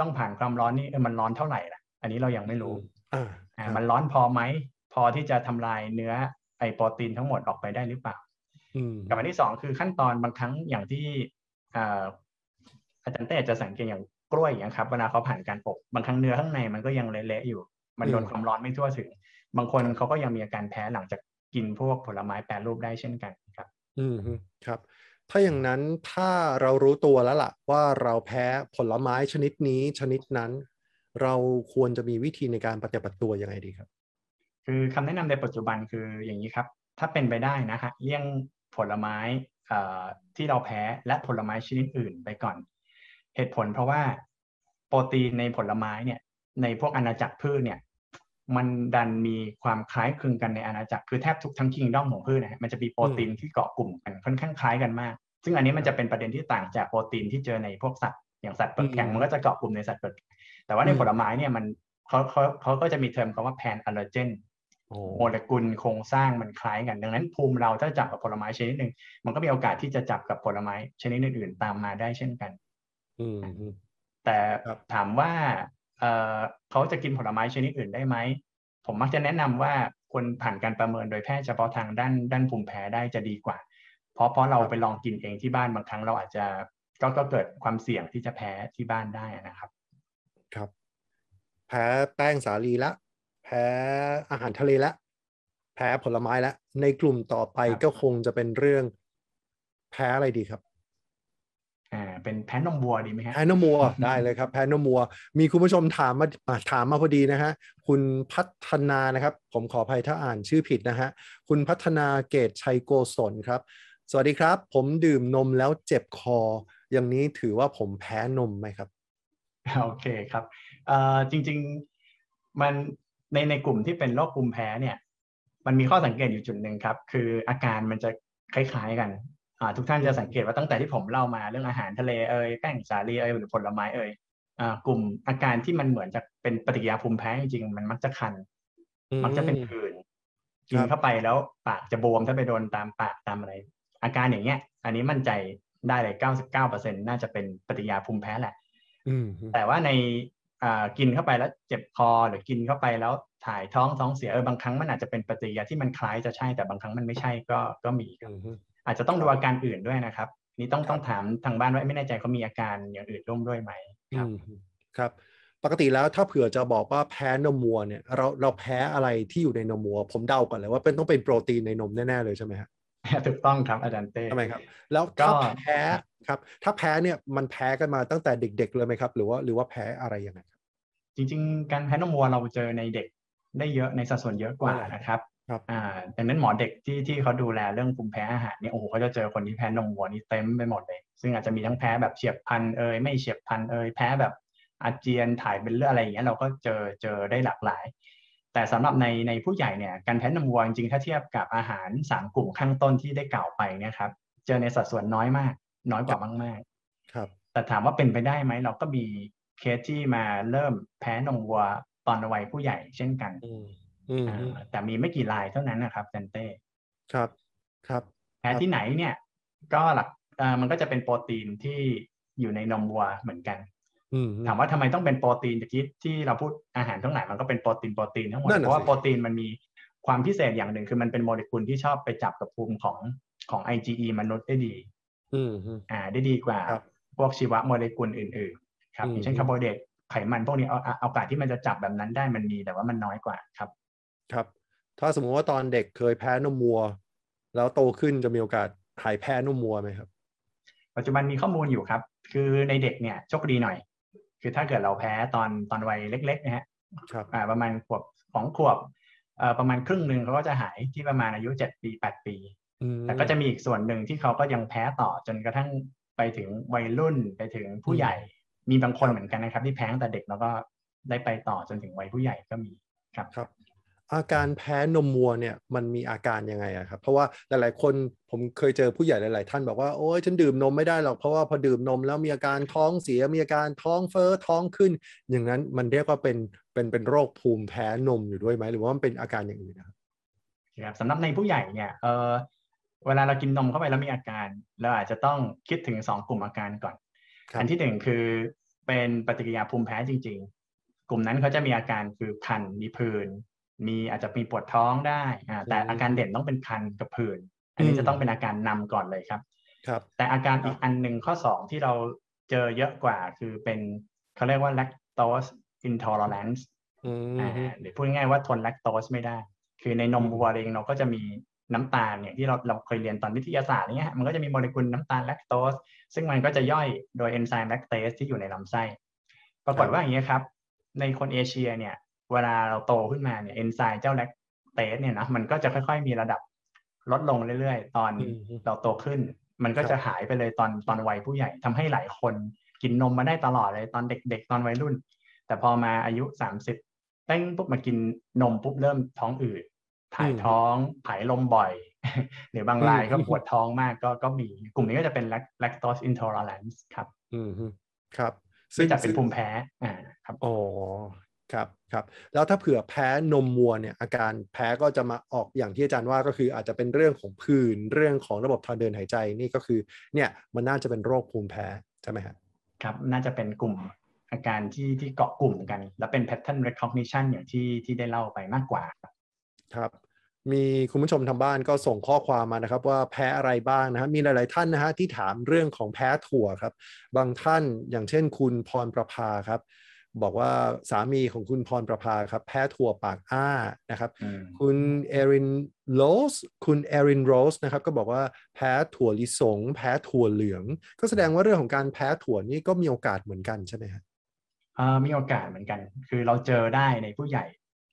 ต้องผ่านความร้อนนี่เออมันร้อนเท่าไหร่ล่ะ อันนี้เรายังไม่รู้อ่ามันร้อนพอไหมพอที่จะทำลายเนื้อไอโปรตีนทั้งหมดออกไปได้หรือเปล่ากับอันที่สองคือขั้นตอนบางครั้งอย่างที่อาจารย์เต้จะสังเกตอย่างกล้วยอย่างครับเวลาเขาผ่านการอบบางครั้งเนื้อข้างในมันก็ยังเละๆอยู่ มันโดนความร้อนไม่ทั่วถึง บางคนเขาก็ยังมีอาการแพ้หลังจากกินพวกผลไม้แปรรูปได้เช่นกันครับ อืมครับ ถ้าอย่างนั้นถ้าเรารู้ตัวแล้วล่ะ ว่าเราแพ้ผลไม้ชนิดนี้ชนิดนั้น เราควรจะมีวิธีในการปฏิบัติตัวยังไงดีครับ คือคำแนะนำในปัจจุบันคืออย่างนี้ครับ ถ้าเป็นไปได้นะฮะเลี่ยงผลไม้ที่เราแพ้และผลไม้ชนิดอื่นไปก่อน เหตุผลเพราะว่าโปรตีนในผลไม้เนี่ยในพวกอาณาจักรพืชเนี่ยมันดันมีความคล้ายคลึงกันในอาณาจักรคือแทบทุกทั้ง kingdom ของพืชนะฮะมันจะมีโปรตีนที่เกาะกลุ่มกันค่อนข้างคล้ายกันมาก ซึ่งอันนี้มันจะเป็นประเด็นที่ต่างจากโปรตีนที่เจอในพวกสัตว์อย่างสัตว์เปลือกแข็งมันก็จะเกาะกลุ่มในสัตว์เปลือกแต่ว่าในผลไม้เนี่ยมันเขาเขาเขาก็จะมีเทอมคำว่า pan-allergen โมเลกุลโครงสร้างมันคล้ายกัน ดังนั้นภูมิเราถ้าจับกับผลไม้ชนิดหนึ่งมันก็มีโอกาสที่จะจับกับผลไม้ชนิดอื่นๆตามมาได้เช่นกันแต่ถามว่าเเขาจะกินผลไม้ชนิดอื่นได้ไหมผมมักจะแนะนำว่าควรผ่านการประเมินโดยแพทย์เฉพาะทางด้านด้านภูมิแพ้ได้จะดีกว่า เพราะเพราะเราไปลองกินเองที่บ้านบางครั้งเราอาจจะก็ก็เกิดความเสี่ยงที่จะแพ้ที่บ้านได้นะครับ ครับ แพ้แป้งสาลีละ แพ้อาหารทะเลละ แพ้ผลไม้ละ ในกลุ่มต่อไปก็คงจะเป็นเรื่องแพ้อะไรดีครับอ่าเป็นแพนนมวัวดีไหมฮะแพนนมวัวได้เลยครับ แพนนมวัว มีคุณผู้ชมถามมาถามมาพอดีนะฮะคุณพัฒนานะครับ ผมขออภัยถ้าอ่านชื่อผิดนะฮะคุณพัฒนาเกตชัยโกศลครับ สวัสดีครับ ผมดื่มนมแล้วเจ็บคอ อย่างนี้ถือว่าผมแพ้นมไหมครับ โอเคครับเอ่อจริงๆมันในในกลุ่มที่เป็นโรคภูมิแพ้เนี่ย มันมีข้อสังเกตอยู่จุดหนึ่งครับ คืออาการมันจะคล้ายๆกันอ่าทุกท่านจะสังเกตว่าตั้งแต่ที่ผมเล่ามาเรื่องอาหารทะเลเอ่ยแป้งสาลีเอ่ยหรือผลไม้เอ่ยอ่ากลุ่มอาการที่มันเหมือนจะเป็นปฏิกิริยาภูมิแพ้จริงๆมันมักจะคัน มักจะเป็นผื่นกินเข้าไปแล้วปากจะบวมถ้าไปโดนตามปากตามอะไร อาการอย่างเงี้ย อันนี้มั่นใจได้เลย99%น่าจะเป็นปฏิกิริยาภูมิแพ้แหละอืมแต่ว่าในอ่ากินเข้าไปแล้วเจ็บคอหรือกินเข้าไปแล้วถ่ายท้องท้องเสียเออบางครั้งมันอาจจะเป็นปฏิกิริยาที่มันคล้ายจะใช่แต่บางครั้งมันไม่ใช่ก็ก็มีครับอืมอาจจะต้องดูอาการอื่นด้วยนะครับ นี่ต้องต้องถามทางบ้านว่าไม่แน่ใจเขามีอาการอย่างอื่นร่วมด้วยไหมครับอืมครับ ปกติแล้วถ้าเผื่อจะบอกว่าแพ้นมวัวเนี่ย เราเราแพ้อะไรที่อยู่ในนมวัว ผมเดาก่อนเลยว่าเป็นต้องเป็นโปรตีนในนมแน่ๆเลยใช่ไหมฮะ ถูกต้องครับอาจารย์เต้ทำไมครับ แล้วก็ถ้าแพ้ครับ ถ้าแพ้เนี่ยมันแพ้กันมาตั้งแต่เด็ก ๆ เลยไหมครับ หรือว่าหรือว่าแพ้อะไรยังไงครับ จริง ๆ การแพ้นมวัวเราเจอในเด็กได้เยอะในสัดส่วนเยอะกว่านะครับครับอ่าดังนั้นหมอเด็กที่ที่เขาดูแลเรื่องภูมิแพ้อาหารเนี่ยโอ้โหเขาจะเจอคนที่แพ้นมวัวนี่เต็มไปหมดเลย ซึ่งอาจจะมีทั้งแพ้แบบเฉียบพลันเอ่ยไม่เฉียบพลันเอ่ยแพ้แบบอาเจียนถ่ายเป็นเลือดอะไรอย่างเงี้ยเราก็เจอเจอได้หลากหลาย แต่สำหรับในในผู้ใหญ่เนี่ยการแพ้นมวัวจริงๆถ้าเทียบกับอาหารสามกลุ่มข้างต้นที่ได้กล่าวไปเนี่ยครับ เจอในสัดส่วนน้อยมาก น้อยกว่ามากๆครับ แต่ถามว่าเป็นไปได้ไหมเราก็มีเคสที่มาเริ่มแพ้นมวัวตอนวัยผู้ใหญ่เช่นกันอืมอืมอ่าอืมแต่มีไม่กี่รายเท่านั้นนะครับเซนเต้ครับครับแพ้ที่ไหนเนี่ย ก็หลักอ่ามันก็จะเป็นโปรตีนที่อยู่ในนมวัวเหมือนกันอืม ถามว่าทำไมต้องเป็นโปรตีนตะกี้ที่เราพูดอาหารทั้งหลายมันก็เป็นโปรตีนโปรตีนทั้งหมดนั่นน่ะเพราะว่าสิโปรตีนมันมีความพิเศษอย่างหนึ่งคือมันเป็นโมเลกุลที่ชอบไปจับกับภูมิของของ IgE มนุษย์ได้ดีอืมอืมอ่า ได้ดีกว่าครับพวกชีวโมเลกุลอื่นๆ ครับอืมอย่างเช่นคาร์โบไฮเดรตไขมันพวกนี้เอาเอาโอกาสที่มันจะจับแบบนั้นได้มันมีแต่ว่ามันน้อยกว่าครับ ครับ ถ้าสมมติว่าตอนเด็กเคยแพ้นมวัว แล้วโตขึ้นจะมีโอกาสหายแพ้นมวัวไหมครับ ปัจจุบันมีข้อมูลอยู่ครับ คือในเด็กเนี่ยโชคดีหน่อย คือถ้าเกิดเราแพ้ตอนตอนวัยเล็กๆนะฮะครับอ่าประมาณขวบสองขวบเอ่อประมาณครึ่งหนึ่งเขาก็จะหายที่ประมาณอายุเจ็ดปีแปดปีอืมแต่ก็จะมีอีกส่วนหนึ่งที่เขาก็ยังแพ้ต่อจนกระทั่งไปถึงวัยรุ่นไปถึงผู้ใหญ่ มีบางคนเหมือนกันนะครับ ที่แพ้ตั้งแต่เด็กแล้วก็ได้ไปต่อจนถึงวัยผู้ใหญ่ก็มีครับครับ อาการแพ้นมวัวเนี่ยมันมีอาการยังไงอะครับเพราะว่าหลาย ๆ คนผมเคยเจอผู้ใหญ่หลาย ๆ ท่านบอกว่าโอ้ยฉันดื่มนมไม่ได้หรอกเพราะว่าพอดื่มนมแล้วมีอาการท้องเสียมีอาการท้องเฟ้อท้องขึ้น อย่างนั้นมันเรียกว่าเป็นเป็นเป็นโรคภูมิแพ้นมอยู่ด้วยไหมหรือว่ามันเป็นอาการอย่างอื่นนะครับครับสำหรับในผู้ใหญ่เนี่ยเออเวลาเรากินนมเข้าไปแล้วมีอาการเราอาจจะต้องคิดถึงสองกลุ่มอาการก่อนครับอันที่หนึ่งคือเป็นปฏิกิริยาภูมิแพ้จริง ๆ กลุ่มนั้นเขาจะมีอาการคือคันมีผื่น มีอาจจะมีปวดท้องได้อ่าแต่อาการเด่นต้องเป็นคันกับผื่นอันนี้จะต้องเป็นอาการนำก่อนเลยครับ ครับ แต่อาการอีกอันหนึ่งข้อสองที่เราเจอเยอะกว่าคือเป็นเขาเรียกว่า lactose intolerance อืมอ่าหรือพูดง่ายๆว่าทนแลคโตสไม่ได้ คือในนมอืมวัวเองเราก็จะมีน้ำตาลเนี่ยที่เราเราเคยเรียนตอนวิทยาศาสตร์เนี่ยฮะมันก็จะมีโมเลกุลน้ำตาลแลคโตสซึ่งมันก็จะย่อยโดยเอนไซม์แลคเตสที่อยู่ในลำไส้ ปรากฏว่าอย่างนี้ยครับ ในคนเอเชียเนี่ย เวลาเราโตขึ้นมาเนี่ยเอนไซม์เจ้าแลคเตสเนี่ยนะมันก็จะค่อยๆมีระดับลดลงเรื่อยๆ ตอนอืมเราโตขึ้น มันก็ครับจะหายไปเลยตอนตอนวัยผู้ใหญ่ทำให้หลายคนกินนมมาได้ตลอดเลยตอนเด็ก ๆ ตอนวัยรุ่น แต่พอมาอายุสามสิบเต้งปุ๊บมากินนมปุ๊บเริ่มท้องอืดถ่ายอืมท้องผายลมบ่อยหรือบางรายอืมก็ปวดท้องมากก็ก็มีกลุ่มนี้ก็จะเป็น lac- lactose intolerance ครับ อืมฮึครับ ซึ่งจะเป็นซึ่งภูมิแพ้อ่าครับอ๋อ ครับครับแล้วถ้าเผื่อแพ้นมวัวเนี่ยอาการแพ้ก็จะมาออกอย่างที่อาจารย์ว่าก็คืออาจจะเป็นเรื่องของผื่นเรื่องของระบบทางเดินหายใจนี่ก็คือเนี่ยมันน่าจะเป็นโรคภูมิแพ้ใช่ไหมฮะครับน่าจะเป็นกลุ่มอาการที่ที่เกาะกลุ่มกัน แล้วเป็น pattern recognition อย่างที่ที่ได้เล่าไปมากกว่าครับมีคุณผู้ชมทางบ้านก็ส่งข้อความมานะครับ ว่าแพ้อะไรบ้างนะครับมีหลาย ๆ ท่านนะฮะที่ถามเรื่องของแพ้ถั่วครับ บางท่านอย่างเช่นคุณพรประภาครับ บอกว่าสามีของคุณพรประภาครับแพ้ถั่วปากอ้านะครับอืมคุณเอรินโรสคุณเอรินโรสนะครับก็บอกว่าแพ้ถั่วลิสง แพ้ถั่วเหลือง ก็แสดงว่าเรื่องของการแพ้ถั่วนี่ก็มีโอกาสเหมือนกันใช่ไหมฮะเอ่อมีโอกาสเหมือนกัน คือเราเจอได้ในผู้ใหญ่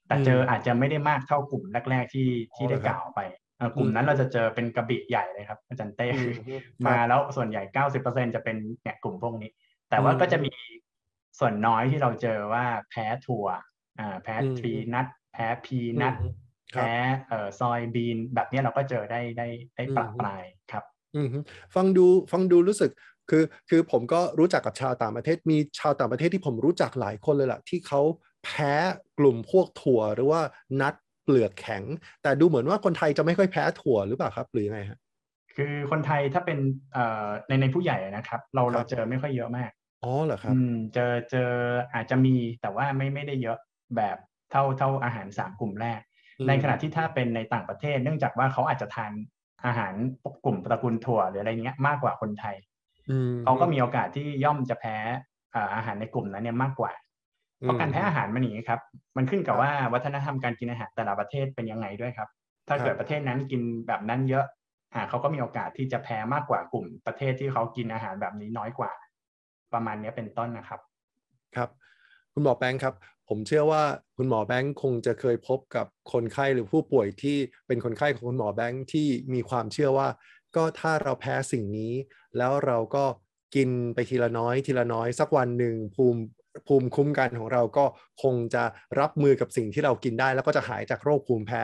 แต่อืมเจออาจจะไม่ได้มากเท่ากลุ่มแรก ๆ ที่ที่ได้อ๋อเหรอครับกล่าวไปเอ่อกลุ่มนั้นเราจะเจอเป็นกระบี่ใหญ่เลยครับอาจารย์เต้คืออืมมาครับแล้วส่วนใหญ่ 90%จะเป็นเนี่ยกลุ่มพวกนี้ แต่ว่าอืมก็จะมี ส่วนน้อยที่เราเจอว่าแพ้ถั่วอ่าแพ้อืมทรีนัทแพ้พีนัทอืมครับแพ้เอ่อซอยบีน แบบเนี้ยเราก็เจอได้ได้ได้อืมปรับปลายครับอืมฮึฟังดูฟังดูรู้สึกคือคือผมก็รู้จักกับชาวต่างประเทศมีชาวต่างประเทศที่ผมรู้จักหลายคนเลยล่ะ ที่เขาแพ้กลุ่มพวกถั่วหรือว่านัดเปลือกแข็ง แต่ดูเหมือนว่าคนไทยจะไม่ค่อยแพ้ถั่วหรือเปล่าครับ หรือยังไงฮะคือคนไทยถ้าเป็นเอ่อในในผู้ใหญ่นะครับ เราครัเราบเจอไม่ค่อยเยอะมาก อ๋อ เหรอครับอืมเจอ เจอ อาจจะมี แต่ว่าไม่ ไม่ได้เยอะแบบเท่า เท่าอาหารสามกลุ่มแรก อืมในขณะที่ถ้าเป็นในต่างประเทศ เนื่องจากว่าเขาอาจจะทานอาหารกลุ่มตระกูลถั่ว หรืออะไรเงี้ย มากกว่าคนไทย อืมเขาก็มีโอกาสที่ย่อมจะแพ้ อ่า อาหารในกลุ่มนั้นเนี่ยมากกว่าเพราะการแพ้อาหารมันอย่างนี้ครับ มันขึ้นกับ ว่าวัฒนธรรมการกินอาหารแต่ละประเทศเป็นยังไงด้วยครับ ถ้าเกิดประเทศนั้นกินแบบนั้นเยอะ อ่า เขาก็มีโอกาสที่จะแพ้มากกว่ากลุ่มประเทศที่เขากินอาหารแบบนี้น้อยกว่า ประมาณนี้เป็นต้นนะครับ ครับ คุณหมอแบงค์ครับ ผมเชื่อว่าคุณหมอแบงค์คงจะเคยพบกับคนไข้หรือผู้ป่วยที่เป็นคนไข้ของคุณหมอแบงค์ที่มีความเชื่อว่า ก็ถ้าเราแพ้สิ่งนี้ แล้วเราก็กินไปทีละน้อย ทีละน้อยสักวันหนึ่งภูมิภูมิคุ้มกันของเราก็คงจะรับมือกับสิ่งที่เรากินได้ แล้วก็จะหายจากโรคภูมิแพ้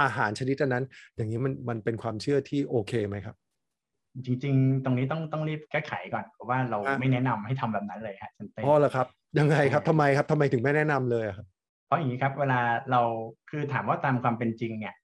อาหารชนิดนั้น อย่างนี้มันมันเป็นความเชื่อที่โอเคไหมครับ จริง ๆ ตรงนี้ต้องต้องรีบแก้ไขก่อนเพราะว่าเราอะไม่แนะนำให้ทำแบบนั้นเลยฮะเซนเต้อ๋อเหรอครับ ยังไงครับใช่ทำไมครับทำไมถึงไม่แนะนำเลยอะครับเพราะอย่างนี้ครับ เวลาเราคือถามว่าตามความเป็นจริงเนี่ย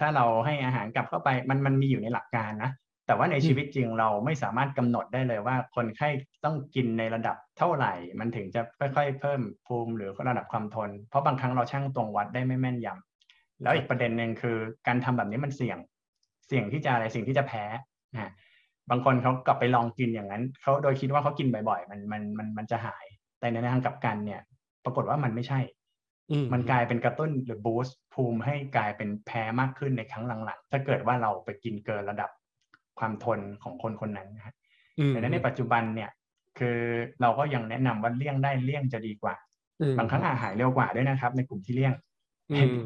ถ้าเราให้อาหารกลับเข้าไปมันมันมีอยู่ในหลักการนะแต่ว่าในอืมชีวิตจริงเราไม่สามารถกำหนดได้เลยว่า คนไข้ต้องกินในระดับเท่าไหร่ มันถึงจะค่อยๆเพิ่มภูมิหรือระดับความทน เพราะบางครั้งเราช่างตวงวัดได้ไม่แม่นยำแล้วอีกประเด็นหนึ่งคือ การทำแบบนี้มันเสี่ยง เสี่ยงที่จะอะไรเสี่ยงที่จะแพ้นะฮะ บางคนเขากลับไปลองกินอย่างนั้นเขาโดยคิดว่าเขากินบ่อยๆ มันมันมันมันจะหาย แต่ในทางกลับกันเนี่ย ปรากฏว่ามันไม่ใช่อืมมันกลายเป็นกระตุ้นหรือบูสต์ภูมิให้กลายเป็นแพ้มากขึ้นในครั้งหลังๆ ถ้าเกิดว่าเราไปกินเกินระดับความทนของคนคนนั้นนะฮะอืมดังนั้นในปัจจุบันเนี่ย คือเราก็ยังแนะนำว่าเลี่ยงได้เลี่ยงจะดีกว่าอืมบางครั้งอาจหายเร็วกว่าด้วยนะครับ ในกลุ่มที่เลี่ยงอืม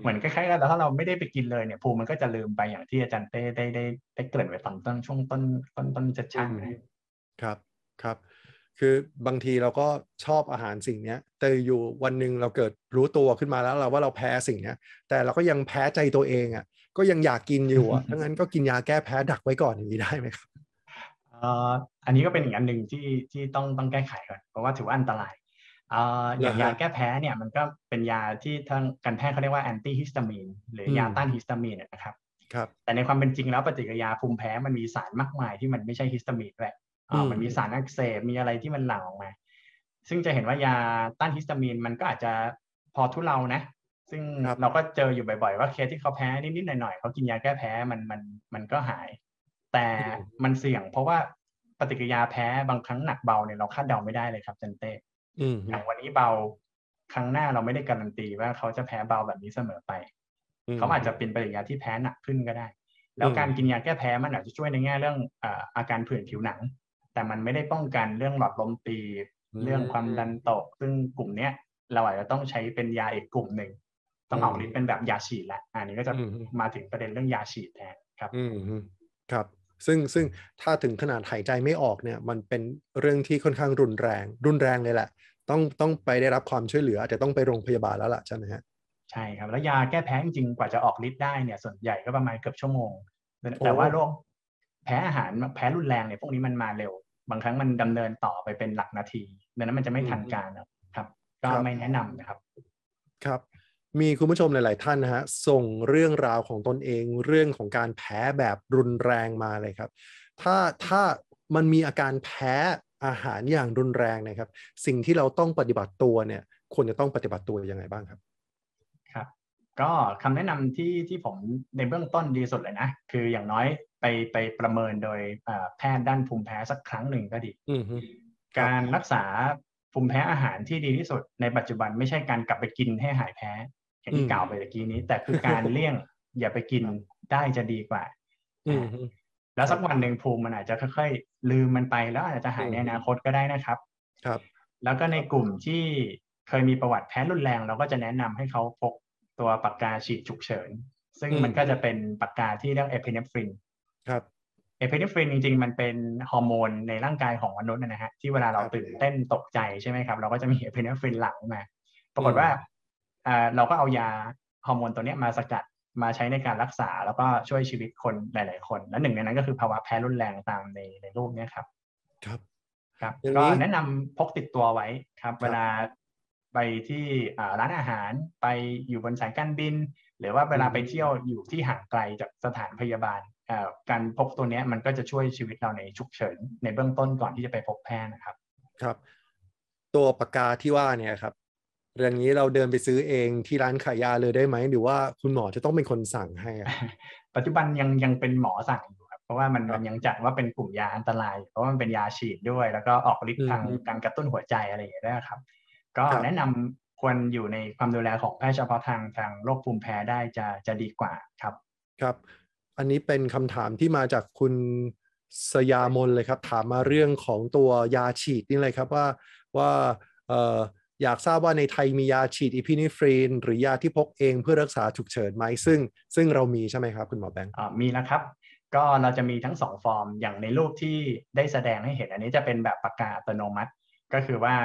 เหมือนคล้ายๆกันแล้วถ้าเราไม่ได้ไปกินเลยเนี่ยภูมิมันก็จะลืมไปอย่างที่อาจารย์เต้ได้ได้ได้เกริ่นไว้ตอนต้นช่วงต้นต้นต้นจะช่างนะครับครับ คือบางทีเราก็ชอบอาหารสิ่งเนี้ยแต่อยู่วันหนึ่งเราเกิดรู้ตัวขึ้นมาแล้วเราว่าเราแพ้สิ่งเนี้ยแต่เราก็ยังแพ้ใจตัวเองอะ ก็ยังอยากกินอยู่อะทั้งนั้นก็กินยาแก้แพ้ดักไว้ก่อนอย่างนี้ได้ไหมครับเอ่ออันนี้ก็เป็นอีกอันหนึ่งที่ที่ต้องต้องแก้ไขก่อนเพราะว่าถือว่าอันตรายเอ่ออย่างเหรอฮะยาแก้แพ้เนี่ยมันก็เป็นยาที่ทางการแพทย์เขาเรียกว่าแอนตี้ฮิสตามีนหรืออมยาต้านฮิสตามีนเนี่ยนะครับครับแต่ในความเป็นจริงแล้วปฏิกิริยาภูมิแพ้มันมีสารมากมายที่มันไม่ใช่ฮิสตามีนด้วยอ่าอืมมันมีสารอักเสบมีอะไรที่มันหลั่งออกมา ซึ่งจะเห็นว่ายาต้านฮิสตามีนมันก็อาจจะพอทุเลานะ ซึ่งครับเราก็เจออยู่บ่อยๆว่าเคสที่เขาแพ้นิดๆหน่อยๆเขากินยาแก้แพ้มันมันมันก็หาย แต่มันเสี่ยงเพราะว่าปฏิกิริยาแพ้บางครั้งหนักเบาเนี่ยเราคาดเดาไม่ได้เลยครับเจนเต้ อืมอย่างวันนี้เบาครั้งหน้าเราไม่ได้การันตีว่าเขาจะแพ้เบาแบบนี้เสมอไปมเขาอาจจะเป็นปฏิกิริยาที่แพ้หนักขึ้นก็ได้ แล้วอืมการกินยาแก้แพ้มันอาจจะช่วยในแง่เรื่องเอ่ออาการผื่นผิวหนัง แต่มันไม่ได้ป้องกันเรื่องหลอดลมตีบเรื่องความดันตก ซึ่งกลุ่มเนี้ยเราอาจจะต้องใช้เป็นยาอีกกลุ่มหนึ่งต้องออกฤทธิ์เป็นแบบยาฉีดละอันนี้ก็จะอืมมาถึงประเด็นเรื่องยาฉีดแทนครับ อืมอืมครับ ซึ่งซึ่งถ้าถึงขนาดหายใจไม่ออกเนี่ยมันเป็นเรื่องที่ค่อนข้างรุนแรง รุนแรงเลยแหละ ต้องต้องไปได้รับความช่วยเหลืออาจจะต้องไปโรงพยาบาลแล้วล่ะใช่ไหมฮะใช่ครับ แล้วยาแก้แพ้จริงๆกว่าจะออกฤทธิ์ได้เนี่ยส่วนใหญ่ก็ประมาณเกือบชั่วโมง แต่ว่าโรคแพ้อาหารแพ้รุนแรงเนี่ยพวกนี้มันมาเร็ว บางครั้งมันดำเนินต่อไปเป็นหลักนาทีดังนั้นมันจะไม่ทันการนะครับ ก็ครับไม่แนะนำนะครับ ครับ มีคุณผู้ชมหลาย ๆ ท่านนะฮะส่งเรื่องราวของตนเองเรื่องของการแพ้แบบรุนแรงมาเลยครับ ถ้าถ้ามันมีอาการแพ้อาหารอย่างรุนแรงนะครับ สิ่งที่เราต้องปฏิบัติตัวเนี่ยควรจะต้องปฏิบัติตัวยังไงบ้างครับครับก็คำแนะนำที่ที่ผมในเบื้องต้นดีสุดเลยนะ คืออย่างน้อยไปไปประเมินโดยเอ่อแพทย์ด้านภูมิแพ้สักครั้งหนึ่งก็ดีอืมฮึการรักษาภูมิแพ้อาหารที่ดีที่สุดในปัจจุบันไม่ใช่การกลับไปกินให้หายแพ้ อย่างที่กล่าวไปตะกี้นี้ แต่คือการเลี่ยงอย่าไปกินได้จะดีกว่าอืมฮึแล้วสักวันหนึ่งภูมิมันอาจจะค่อยๆ ลืมมันไปแล้วอาจจะหายในอนาคตก็ได้นะครับ ครับ แล้วก็ในกลุ่มที่เคยมีประวัติแพ้รุนแรง เราก็จะแนะนำให้เขาพกตัวปากกาฉีดฉุกเฉิน ซึ่งอืมมันก็จะเป็นปากกาที่เรียกเอพิเนฟรินครับเอพิเนฟรินจริงๆ มันเป็นฮอร์โมนในร่างกายของมนุษย์นะฮะที่เวลาเราตื่นเต้นตกใจใช่ไหมครับ เราก็จะมีเอพิเนฟรินหลั่งมา ปรากฏว่า เราก็เอายาฮอร์โมนตัวนี้มาสกัดมาใช้ในการรักษาแล้วก็ช่วยชีวิตคนหลาย ๆ คน และหนึ่งในนั้นก็คือภาวะแพ้รุนแรงตามในในรูปนี้ครับ ครับ ครับก็แนะนำพกติดตัวไว้ครับ เวลาไปที่ร้านอาหารไปอยู่บนสายการบิน หรือว่าเวลาไปเที่ยวอยู่ที่ห่างไกลจากสถานพยาบาลการพกตัวนี้มันก็จะช่วยชีวิตเราในฉุกเฉินในเบื้องต้นก่อนที่จะไปพบแพทย์นะครับ ครับ ตัวปากกาที่ว่าเนี่ยครับ เรื่องนี้เราเดินไปซื้อเองที่ร้านขายยาเลยได้ไหม หรือว่าคุณหมอจะต้องเป็นคนสั่งให้ปัจจุบันยังยังเป็นหมอสั่งอยู่ครับเพราะว่ามันมันยังจัดว่าเป็นกลุ่มยาอันตราย เพราะว่ามันเป็นยาฉีดด้วย แล้วก็ออกฤทธิ์ทางการกระตุ้นหัวใจอะไรอย่างเงี้ยด้วยครับ ก็แนะนำควรอยู่ในความดูแลของแพทย์เฉพาะทางทางโรคภูมิแพ้ได้จะจะดีกว่าครับ ครับ อันนี้เป็นคำถามที่มาจากคุณสยามนเลยครับ ถามมาเรื่องของตัวยาฉีดนี่เลยครับว่าว่าเอ่อ อยากทราบว่าในไทยมียาฉีดอีพินิฟรีน หรือยาที่พกเองเพื่อรักษาฉุกเฉินไหมซึ่ง ซึ่งเรามีใช่ไหมครับคุณหมอแบงค์อ่ามีนะครับ ก็เราจะมีทั้งสองฟอร์มอย่างในรูปที่ได้แสดงให้เห็นอันนี้จะเป็นแบบปากกาอัตโนมัติ ก็คือว่า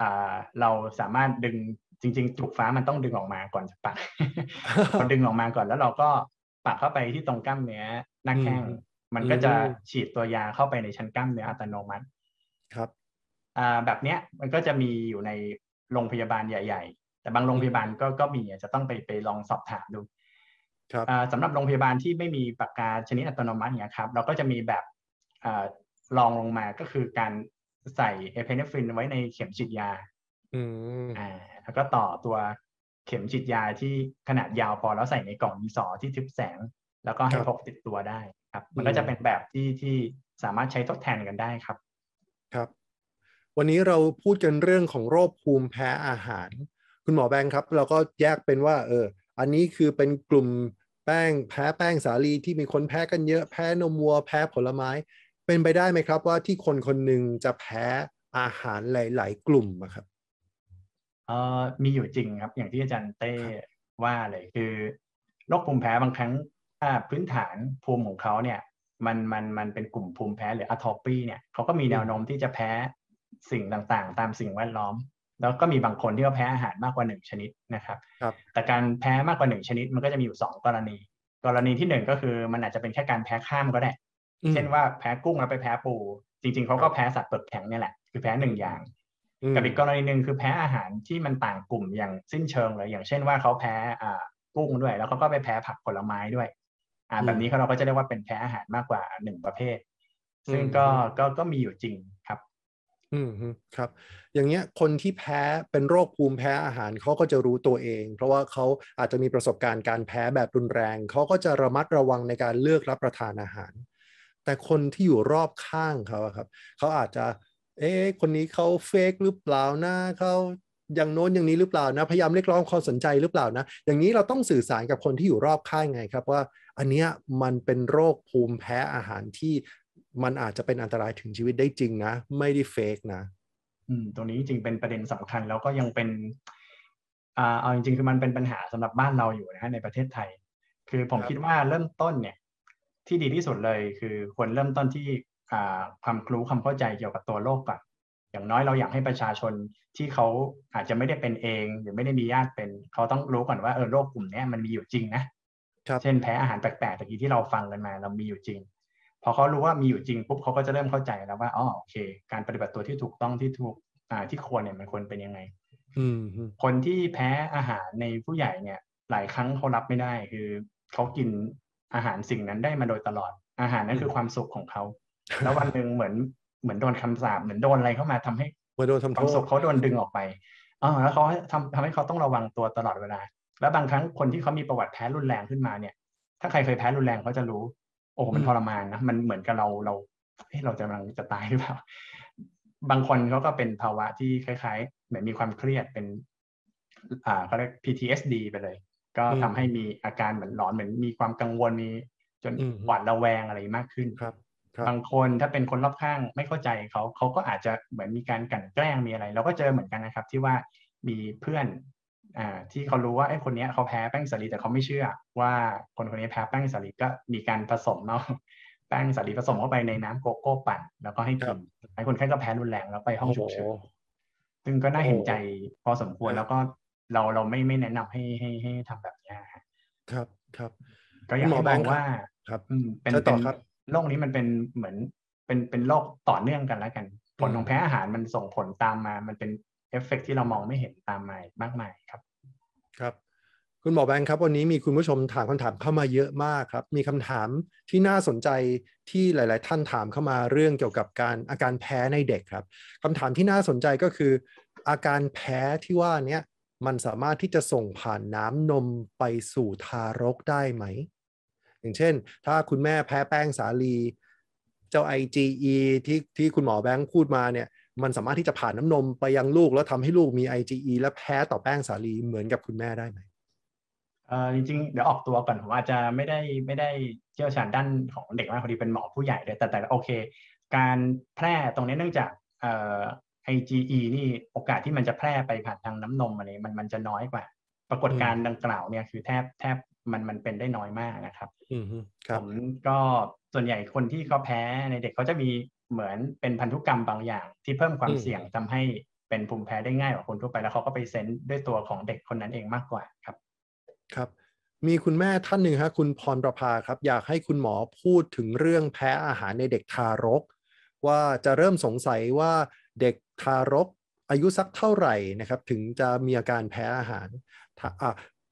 อ่าเราสามารถดึงจริงๆถูกฟ้ามันต้องดึงออกมาก่อนจะปักพอดึงออกมาก่อนแล้วเราก็ปักเข้าไปที่ตรงกล้ามเนื้อหน้าแข้งมันก็จะฉีดตัวยาเข้าไปในชั้นกล้ามเนื้ออัตโนมัติครับ แบบเนี้ยมันก็จะมีอยู่ในโรงพยาบาลใหญ่ ๆ แต่บางโรงพยาบาลก็ก็มีจะต้องไปไปลองสอบถามดูสำหรับโรงพยาบาลที่ไม่มีปากกาชนิดอัตโนมัติเนี่ยครับเราก็จะมีแบบลองลงมาก็คือการใส่เอเพนฟรินไว้ในเข็มฉีดยาอ่าแล้วก็ต่อตัวเข็มฉีดยาที่ขนาดยาวพอแล้วใส่ในกล่องมีสอที่ทึบแสง แล้วก็ให้พกติดตัวได้ครับ มันก็จะเป็นแบบที่ที่สามารถใช้ทดแทนกันได้ครับครับ วันนี้เราพูดกันเรื่องของโรคภูมิแพ้อาหาร คุณหมอแบงค์ครับ เราก็แยกเป็นว่าเอออันนี้คือเป็นกลุ่มแป้งแพ้แป้งสาลีที่มีคนแพ้กันเยอะแพ้นมวัวแพ้ผลไม้ เป็นไปได้ไหมครับว่าที่คนคนหนึ่งจะแพ้อาหารหลาย ๆ กลุ่มครับเอ่อมีอยู่จริงครับ อย่างที่อาจารย์เต้ว่าเลยคือโรคภูมิแพ้บางครั้งพื้นฐานภูมิของเขาเนี่ยมันมันมันเป็นกลุ่มภูมิแพ้หรืออะทอปีเนี่ยเขาก็มีแนวโน้มที่จะแพ้ สิ่งต่างๆ ตามสิ่งแวดล้อม แล้วก็มีบางคนที่เขาแพ้อาหารมากกว่าหนึ่งชนิดนะครับรบแต่การแพ้มากกว่าหนึ่งชนิดมันก็จะมีอยู่สองกรณี กรณีที่หนึ่งก็คือมันอาจจะเป็นแค่การแพ้ข้ามก็ได้ เช่นว่าแพ้กุ้งแล้วไปแพ้ปู จริง ๆเขาก็แพ้สัตว์เปลือกแข็งนี่แหละคือแพ้หนึ่งอย่างกับอีกกรณีหนึ่งคือแพ้อาหารที่มันต่างกลุ่มอย่างสิ้นเชิงเลยอย่างเช่นว่าเขาแพ้อ่ากุ้งด้วย แล้วเขาก็ไปแพ้ผักผลไม้ด้วย อ่าแบบนี้เราก็จะเรียกว่าเป็นแพ้อาหารมากกว่าหนึ่งประเภท ซึ่งก็ก็ก็มีอยู่จริงครับ อืมครับ อย่างเงี้ยคนที่แพ้เป็นโรคภูมิแพ้อาหารเขาก็จะรู้ตัวเอง เพราะว่าเขาอาจจะมีประสบการณ์การแพ้แบบรุนแรงเขาก็จะระมัดระวังในการเลือกรับประทานอาหาร แต่คนที่อยู่รอบข้างเขาครับเขาอาจจะ เอ๊ะคนนี้เขาเฟกหรือเปล่านะเขาอย่างโน้นอย่างนี้หรือเปล่านะพยายามเรียกร้องความสนใจหรือเปล่านะ อย่างนี้เราต้องสื่อสารกับคนที่อยู่รอบข้างไงครับว่า อันเนี้ยมันเป็นโรคภูมิแพ้อาหารที่ มันอาจจะเป็นอันตรายถึงชีวิตได้จริงนะ ไม่ได้เฟกนะ อืมตรงนี้จริงเป็นประเด็นสำคัญแล้วก็ยังเป็นอ่าเอาจริงๆคือมันเป็นปัญหาสำหรับบ้านเราอยู่นะฮะในประเทศไทย คือผมคิดว่าเริ่มต้นเนี่ย ที่ดีที่สุดเลยคือควรเริ่มต้นที่อ่าความรู้ความเข้าใจเกี่ยวกับตัวโรคก่อนอย่างน้อยเราอยากให้ประชาชนที่เขาอาจจะไม่ได้เป็นเอง หรือไม่ได้มีญาติเป็นเขาต้องรู้ก่อนว่าเออโรคกลุ่มนี้มันมีอยู่จริงนะเช่นแพ้อาหารแปลกๆตะกี้ที่เราฟังกันมา เรามีอยู่จริง พอเขารู้ว่ามีอยู่จริงปุ๊บเขาก็จะเริ่มเข้าใจแล้วว่าอ๋อโอเค การปฏิบัติตัวที่ถูกต้องที่ถูกอ่าที่ควรเนี่ยมันควรเป็นยังไงอืมคนที่แพ้อาหารในผู้ใหญ่เนี่ย หลายครั้งเขารับไม่ได้ คือเขากินอาหารสิ่งนั้นได้มาโดยตลอด อาหารนั้นคือความสุขของเขา แล้ววันหนึ่งเหมือนเหมือนโดนคำสาปเหมือนโดนอะไรเข้ามาทำให้โดนทำความสุขเขาโดนดึงออกไปอ๋อแล้วเขาทำทำให้เขาต้องระวังตัวตลอดเวลา แล้วบางครั้งคนที่เขามีประวัติแพ้รุนแรงขึ้นมาเนี่ย ถ้าใครเคยแพ้รุนแรงเขาจะรู้ โอ้มันทรมานนะมันเหมือนกับเราเราเฮ้เราจะกำลังจะตายหรือเปล่าบางคนเขาก็เป็นภาวะที่คล้ายๆ เหมือนมีความเครียดเป็น อ่าเขาเรียก PTSD ไปเลย ก็ทำให้มีอาการเหมือนหลอนเหมือนมีความกังวลมีจนหวาดระแวงอะไรมากขึ้นครับบางคนถ้าเป็นคนรอบข้างไม่เข้าใจเขาเขาก็อาจจะเหมือนมีการกั่นแกล้งมีอะไร เราก็เจอเหมือนกันนะครับ ที่ว่ามีเพื่อน อ่าที่เขารู้ว่าไอ้คนนี้เขาแพ้แป้งสาลีแต่เขาไม่เชื่อ ว่าคนคนนี้แพ้แป้งสาลีก็มีการผสมเนาะแป้งสาลีผสมเข้าไปในน้ำโกโก้ปั่น แล้วก็ให้กินให้คนไข้ก็แพ้รุนแรงแล้วไปห้องฉุกเฉินซึ่งก็น่าเห็นใจพอสมควรแล้วก็เราเราไม่ไม่แนะนำให้ให้ให้ทำแบบนี้ครับครับ ก็อยากให้บอกว่าครับเป็นเป็นโรคนี้มันเป็นเหมือนเป็นเป็นโรคต่อเนื่องกันแล้วกัน ผลของแพ้อาหารมันส่งผลตามมา มันเป็น เอฟเฟกที่เรามองไม่เห็นตามมามากมายครับ ครับ คุณหมอแบงค์ครับ วันนี้มีคุณผู้ชมถามคำถามเข้ามาเยอะมากครับ มีคำถามที่น่าสนใจที่หลาย ๆ ท่านถามเข้ามาเรื่องเกี่ยวกับการอาการแพ้ในเด็กครับคำถามที่น่าสนใจก็คือ อาการแพ้ที่ว่านี้มันสามารถที่จะส่งผ่านน้ำนมไปสู่ทารกได้ไหม อย่างเช่น ถ้าคุณแม่แพ้แป้งสาลี เจ้า IgE ที่ที่คุณหมอแบงค์พูดมาเนี่ย มันสามารถที่จะผ่านน้ำนมไปยังลูก แล้วทำให้ลูกมี IgE และแพ้ต่อแป้งสาลีเหมือนกับคุณแม่ได้ไหมเอ่อจริงๆ เดี๋ยวออกตัวก่อนผมอาจจะไม่ได้ไม่ได้เชี่ยวชาญด้านของเด็กมากพอดีเป็นหมอผู้ใหญ่เลยแต่แต่โอเค การแพร่ตรงนี้เนื่องจากเอ่อ IgE นี่โอกาสที่มันจะแพร่ไปผ่านทางน้ำนมอะไรมันมันจะน้อยกว่า ปรากฏการณ์ดังกล่าวเนี่ยคือแทบแทบมันมันเป็นได้น้อยมากนะครับผมก็ส่วนใหญ่คนที่เขาแพ้ในเด็กเขาจะมี เหมือนเป็นพันธุกรรมบางอย่าง ที่เพิ่มความเสี่ยงทำให้เป็นภูมิแพ้ได้ง่ายกว่าคนทั่วไปแล้วเขาก็ไปเซนด้วยตัวของเด็กคนนั้นเองมากกว่าครับ ครับ มีคุณแม่ท่านหนึ่งครับคุณพรประภาครับ อยากให้คุณหมอพูดถึงเรื่องแพ้อาหารในเด็กทารก ว่าจะเริ่มสงสัยว่าเด็กทารกอายุสักเท่าไหร่นะครับ ถึงจะมีอาการแพ้อาหาร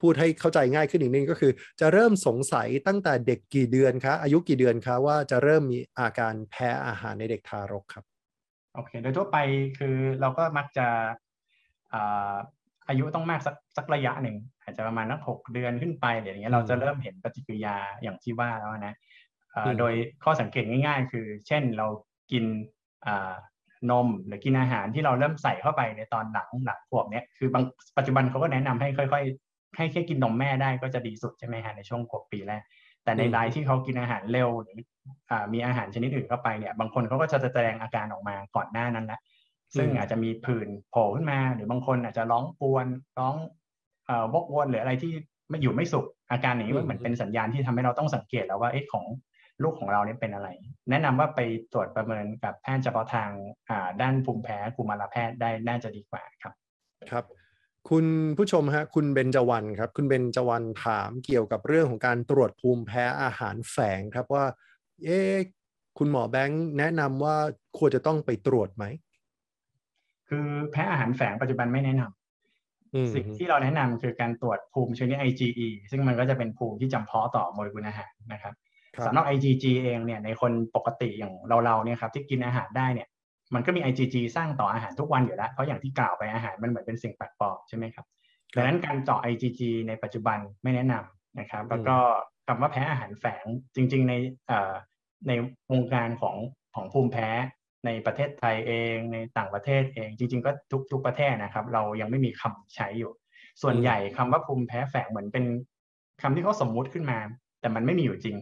พูดให้เข้าใจง่ายขึ้นอีกนิดก็คือ จะเริ่มสงสัยตั้งแต่เด็กกี่เดือนคะอายุกี่เดือนคะว่าจะเริ่มมีอาการแพ้อาหารในเด็กทารกครับโอเค โดยทั่วไปคือเราก็มักจะอายุต้องมากสักสักระยะหนึ่ง อาจจะประมาณนักหกเดือนขึ้นไปอะไรอย่างเงี้ยเราจะเริ่มเห็นปฏิกิริยาอย่างที่ว่าแล้วนะโดยข้อสังเกตง่าย ๆ คือ เช่นเรากินนมหรือกินอาหารที่เราเริ่มใส่เข้าไปในตอนหลังหลังขวบเนี้ยคือบางปัจจุบันเขาก็แนะนำให้ค่อยๆ ให้แค่กินนมแม่ได้ก็จะดีสุดใช่ไหมฮะในช่วงขวบปีแรกแต่ในรายที่เขากินอาหารเร็วหรือมีอาหารชนิดอื่นเข้าไปเนี่ย บางคนเขาก็จะแสดงอาการออกมาก่อนหน้านั้นแหละซึ่งอาจจะมีผื่นโผล่ขึ้นมา หรือบางคนอาจจะร้องปวนร้องเอ่อวกวนหรืออะไรที่ไม่อยู่ไม่สุขอาการอย่างนี้มันเหมือนเป็นสัญญาณที่ทำให้เราต้องสังเกตแล้วว่าเอ๊ะของลูกของเราเนี่ยเป็นอะไร แนะนำว่าไปตรวจประเมินกับแพทย์เฉพาะทางด้านภูมิแพ้กุมารแพทย์ได้น่าจะดีกว่าครับ ครับ คุณผู้ชมฮะคุณเบนจวันครับ คุณเบนจวันถามเกี่ยวกับเรื่องของการตรวจภูมิแพ้อาหารแฝงครับว่า เอ๊คุณหมอแบงค์แนะนำว่าควรจะต้องไปตรวจไหม คือแพ้อาหารแฝงปัจจุบันไม่แนะนำสิ่งที่เราแนะนำคือการตรวจภูมิชนิด IgE ซึ่งมันก็จะเป็นภูมิที่จำเพาะต่อโมเลกุลอาหารนะครับสำหรับ IgG เองเนี่ยในคนปกติอย่างเราๆเนี่ยครับที่กินอาหารได้เนี่ย มันก็มี IgG สร้างต่ออาหารทุกวันอยู่แล้ว เพราะอย่างที่กล่าวไปอาหารมันเหมือนเป็นสิ่งแปลกปลอมใช่ไหมครับดังนั้นการเจาะ IgG ในปัจจุบันไม่แนะนำนะครับ แล้วก็คำว่าแพ้อาหารแฝงจริง ๆ ในในวงการของของภูมิแพ้ในประเทศไทยเองในต่างประเทศเองจริง ๆ ก็ทุกทุกประเทศนะครับ เรายังไม่มีคำใช้อยู่ ส่วนใหญ่คำว่าภูมิแพ้แฝงเหมือนเป็นคำที่เขาสมมุติขึ้นมา แต่มันไม่มีอยู่จริง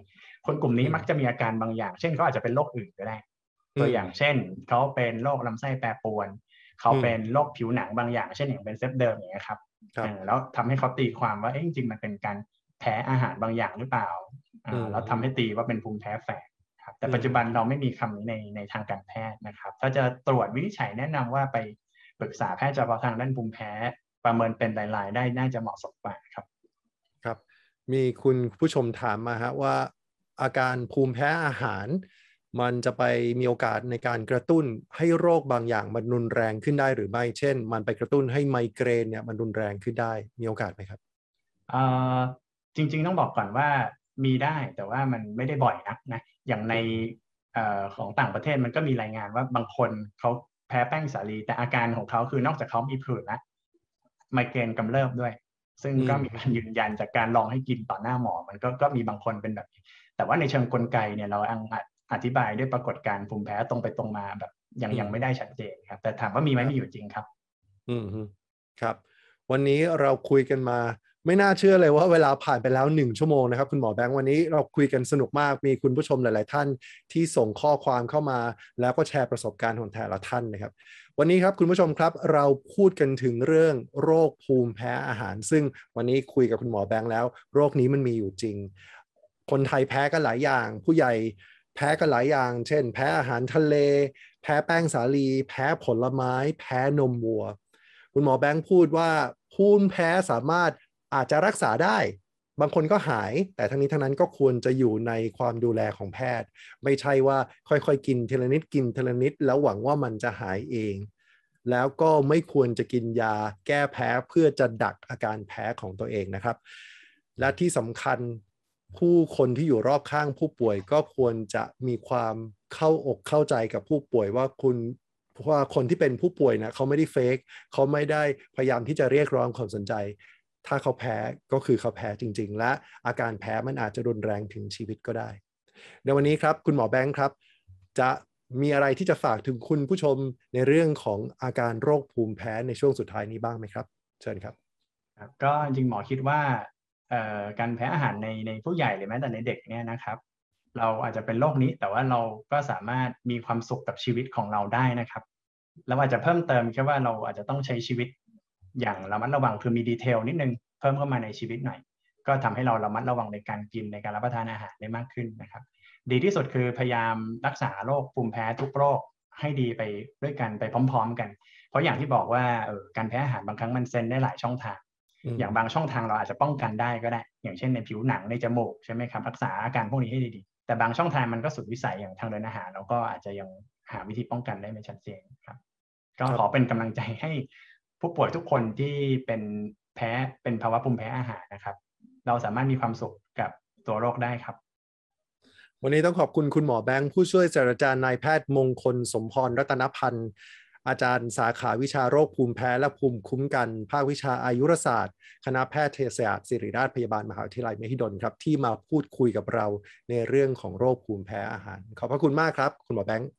คนกลุ่มนี้มักจะมีอาการบางอย่าง เช่นเขาอาจจะเป็นโรคอื่นก็ได้ ตัวอย่างเช่นเขาเป็นโรคลำไส้แปรปรวนเขาเป็นโรคผิวหนังบางอย่าง เช่นอย่างเป็นเซฟเดิมอย่างเงี้ยครับแล้วทำให้เขาตีความว่าจริงๆมันเป็นการแพ้อาหารบางอย่างหรือเปล่าแล้วทำให้ตีว่าเป็นภูมิแพ้แฝงครับแต่ปัจจุบันเราไม่มีคำนี้ในในทางการแพทย์นะครับ ถ้าจะตรวจวินิจฉัยแนะนำว่าไปปรึกษาแพทย์เฉพาะทางด้านภูมิแพ้ ประเมินเป็นรายๆได้น่าจะเหมาะสมกว่าครับ ครับ มีคุณผู้ชมถามมาฮะว่า อาการภูมิแพ้อาหาร มันจะไปมีโอกาสในการกระตุ้นให้โรคบางอย่างมันรุนแรงขึ้นได้หรือไม่ เช่น มันไปกระตุ้นให้ไมเกรนเนี่ยมันรุนแรงขึ้นได้มีโอกาสไหมครับจริง ๆ ต้องบอกก่อนว่ามีได้แต่ว่ามันไม่ได้บ่อยนักนะอย่างในอของต่างประเทศมันก็มีรายงานว่าบางคนเขาแพ้แป้งสาลีแต่อาการของเขาคือนอกจากเขามีผื่นแล้วไมเกรนกำเริบด้วย ซึ่งก็มีการยืนยันจากการลองให้กินต่อหน้าหมอ มันก็ก็มีบางคนเป็นแบบแต่ว่าในเชิงกลไกเนี่ยเราอ ธิบายด้วยปรากฏการณ์ภูมิแพ้ตรงไปตรงมาแบบยังยังไม่ได้ชัดเจนครับ แต่ถามว่ามีไหมมีอยู่จริงครับ อืมครับ วันนี้เราคุยกันมา ไม่น่าเชื่อเลยว่าเวลาผ่านไปแล้วหนึ่งชั่วโมงนะครับ คุณหมอแบงค์วันนี้เราคุยกันสนุกมากมีคุณผู้ชมหลาย ๆ ท่านที่ส่งข้อความเข้ามา แล้วก็แชร์ประสบการณ์ของแต่ละท่านนะครับ วันนี้ครับคุณผู้ชมครับเราพูดกันถึงเรื่องโรคภูมิแพ้อาหาร ซึ่งวันนี้คุยกับคุณหมอแบงค์แล้ว โรคนี้มันมีอยู่จริง คนไทยแพ้กันหลายอย่าง ผู้ใหญ่ แพ้กันหลายอย่าง เช่น แพ้อาหารทะเล แพ้แป้งสาลี แพ้ผลไม้ แพ้นมวัว คุณหมอแบงค์พูดว่าภูมิแพ้สามารถอาจจะรักษาได้ บางคนก็หาย แต่ทั้งนี้ทั้งนั้นก็ควรจะอยู่ในความดูแลของแพทย์ ไม่ใช่ว่าค่อยๆ กินทีละนิดกินทีละนิดแล้วหวังว่ามันจะหายเอง แล้วก็ไม่ควรจะกินยาแก้แพ้เพื่อจะดักอาการแพ้ของตัวเองนะครับ และที่สำคัญ ผู้คนที่อยู่รอบข้างผู้ป่วยก็ควรจะมีความเข้าอกเข้าใจกับผู้ป่วยว่าคุณเพราะว่าคนที่เป็นผู้ป่วยนะเขาไม่ได้เฟกเขาไม่ได้พยายามที่จะเรียกร้องความสนใจ ถ้าเขาแพ้ก็คือเขาแพ้จริง ๆ และอาการแพ้มันอาจจะรุนแรงถึงชีวิตก็ได้ ในวันนี้ครับคุณหมอแบงค์ครับ จะมีอะไรที่จะฝากถึงคุณผู้ชมในเรื่องของอาการโรคภูมิแพ้ในช่วงสุดท้ายนี้บ้างไหมครับ เชิญครับก็จริงหมอคิดว่า การแพ้อาหารในในผู้ใหญ่หรือแม้แต่ในเด็กเนี่ยนะครับ เราอาจจะเป็นโรคนี้แต่ว่าเราก็สามารถมีความสุขกับชีวิตของเราได้นะครับเราอาจจะเพิ่มเติมแค่ว่าเราอาจจะต้องใช้ชีวิต อย่างระมัดระวังคือมีดีเทลนิดนึงเพิ่มเข้ามาในชีวิตหน่อยก็ทำให้เราระมัดระวังในการกินในการรับประทานอาหารได้มากขึ้นนะครับ ดีที่สุดคือพยายามรักษาโรคภูมิแพ้ทุกโรคให้ดีไปด้วยกันไปพร้อม ๆ กัน เพราะอย่างที่บอกว่าออการแพ้อาหารบางครั้งมันเซนได้หลายช่องทาง อย่างบางช่องทางเราอาจจะป้องกันได้ก็ได้ อย่างเช่นในผิวหนังในจมูกใช่ไหมครับรักษาอาการพวกนี้ให้ดีๆ แต่บางช่องทางมันก็สุดวิสัยอย่างทางเดินอาหารเราก็อาจจะยังหาวิธีป้องกันได้ไม่ชัดเจนครับ ก็ขอเป็นกำลังใจให้ผู้ป่วยทุกคนที่เป็นแพ้เป็นภาวะภูมิแพ้อาหารนะครับ เราสามารถมีความสุขกับตัวโรคได้ครับ วันนี้ต้องขอบคุณคุณหมอแบงค์ผู้ช่วยศาสตราจารย์นายแพทย์มงคลสมพรรัตนพันธ์ อาจารย์สาขาวิชาโรคภูมิแพ้และภูมิคุ้มกัน ภาควิชาอายุรศาสตร์ คณะแพทยศาสตร์ศิริราชพยาบาลมหาวิทยาลัยมหิดลครับที่มาพูดคุยกับเราในเรื่องของโรคภูมิแพ้อาหาร ขอบพระคุณมากครับ คุณหมอแบงค์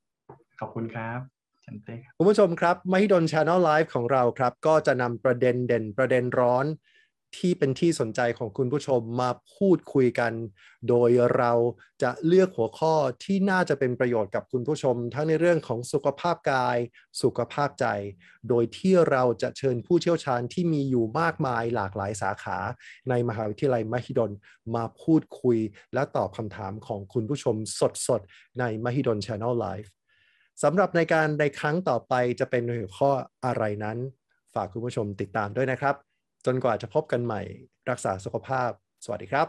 ขอบคุณครับชันเต้คุณผู้ชมครับมหิดล Channel Live ของเราครับ ก็จะนำประเด็นเด่นประเด็นร้อน ที่เป็นที่สนใจของคุณผู้ชมมาพูดคุยกัน โดยเราจะเลือกหัวข้อที่น่าจะเป็นประโยชน์กับคุณผู้ชม ทั้งในเรื่องของสุขภาพกาย สุขภาพใจ โดยที่เราจะเชิญผู้เชี่ยวชาญที่มีอยู่มากมายหลากหลายสาขา ในมหาวิทยาลัยมหิดลมาพูดคุย และตอบคำถามของคุณผู้ชมสดๆ ในมหิดล Channel Live สำหรับในการในครั้งต่อไปจะเป็นหัวข้ออะไรนั้น ฝากคุณผู้ชมติดตามด้วยนะครับ จนกว่าจะพบกันใหม่ รักษาสุขภาพ สวัสดีครับ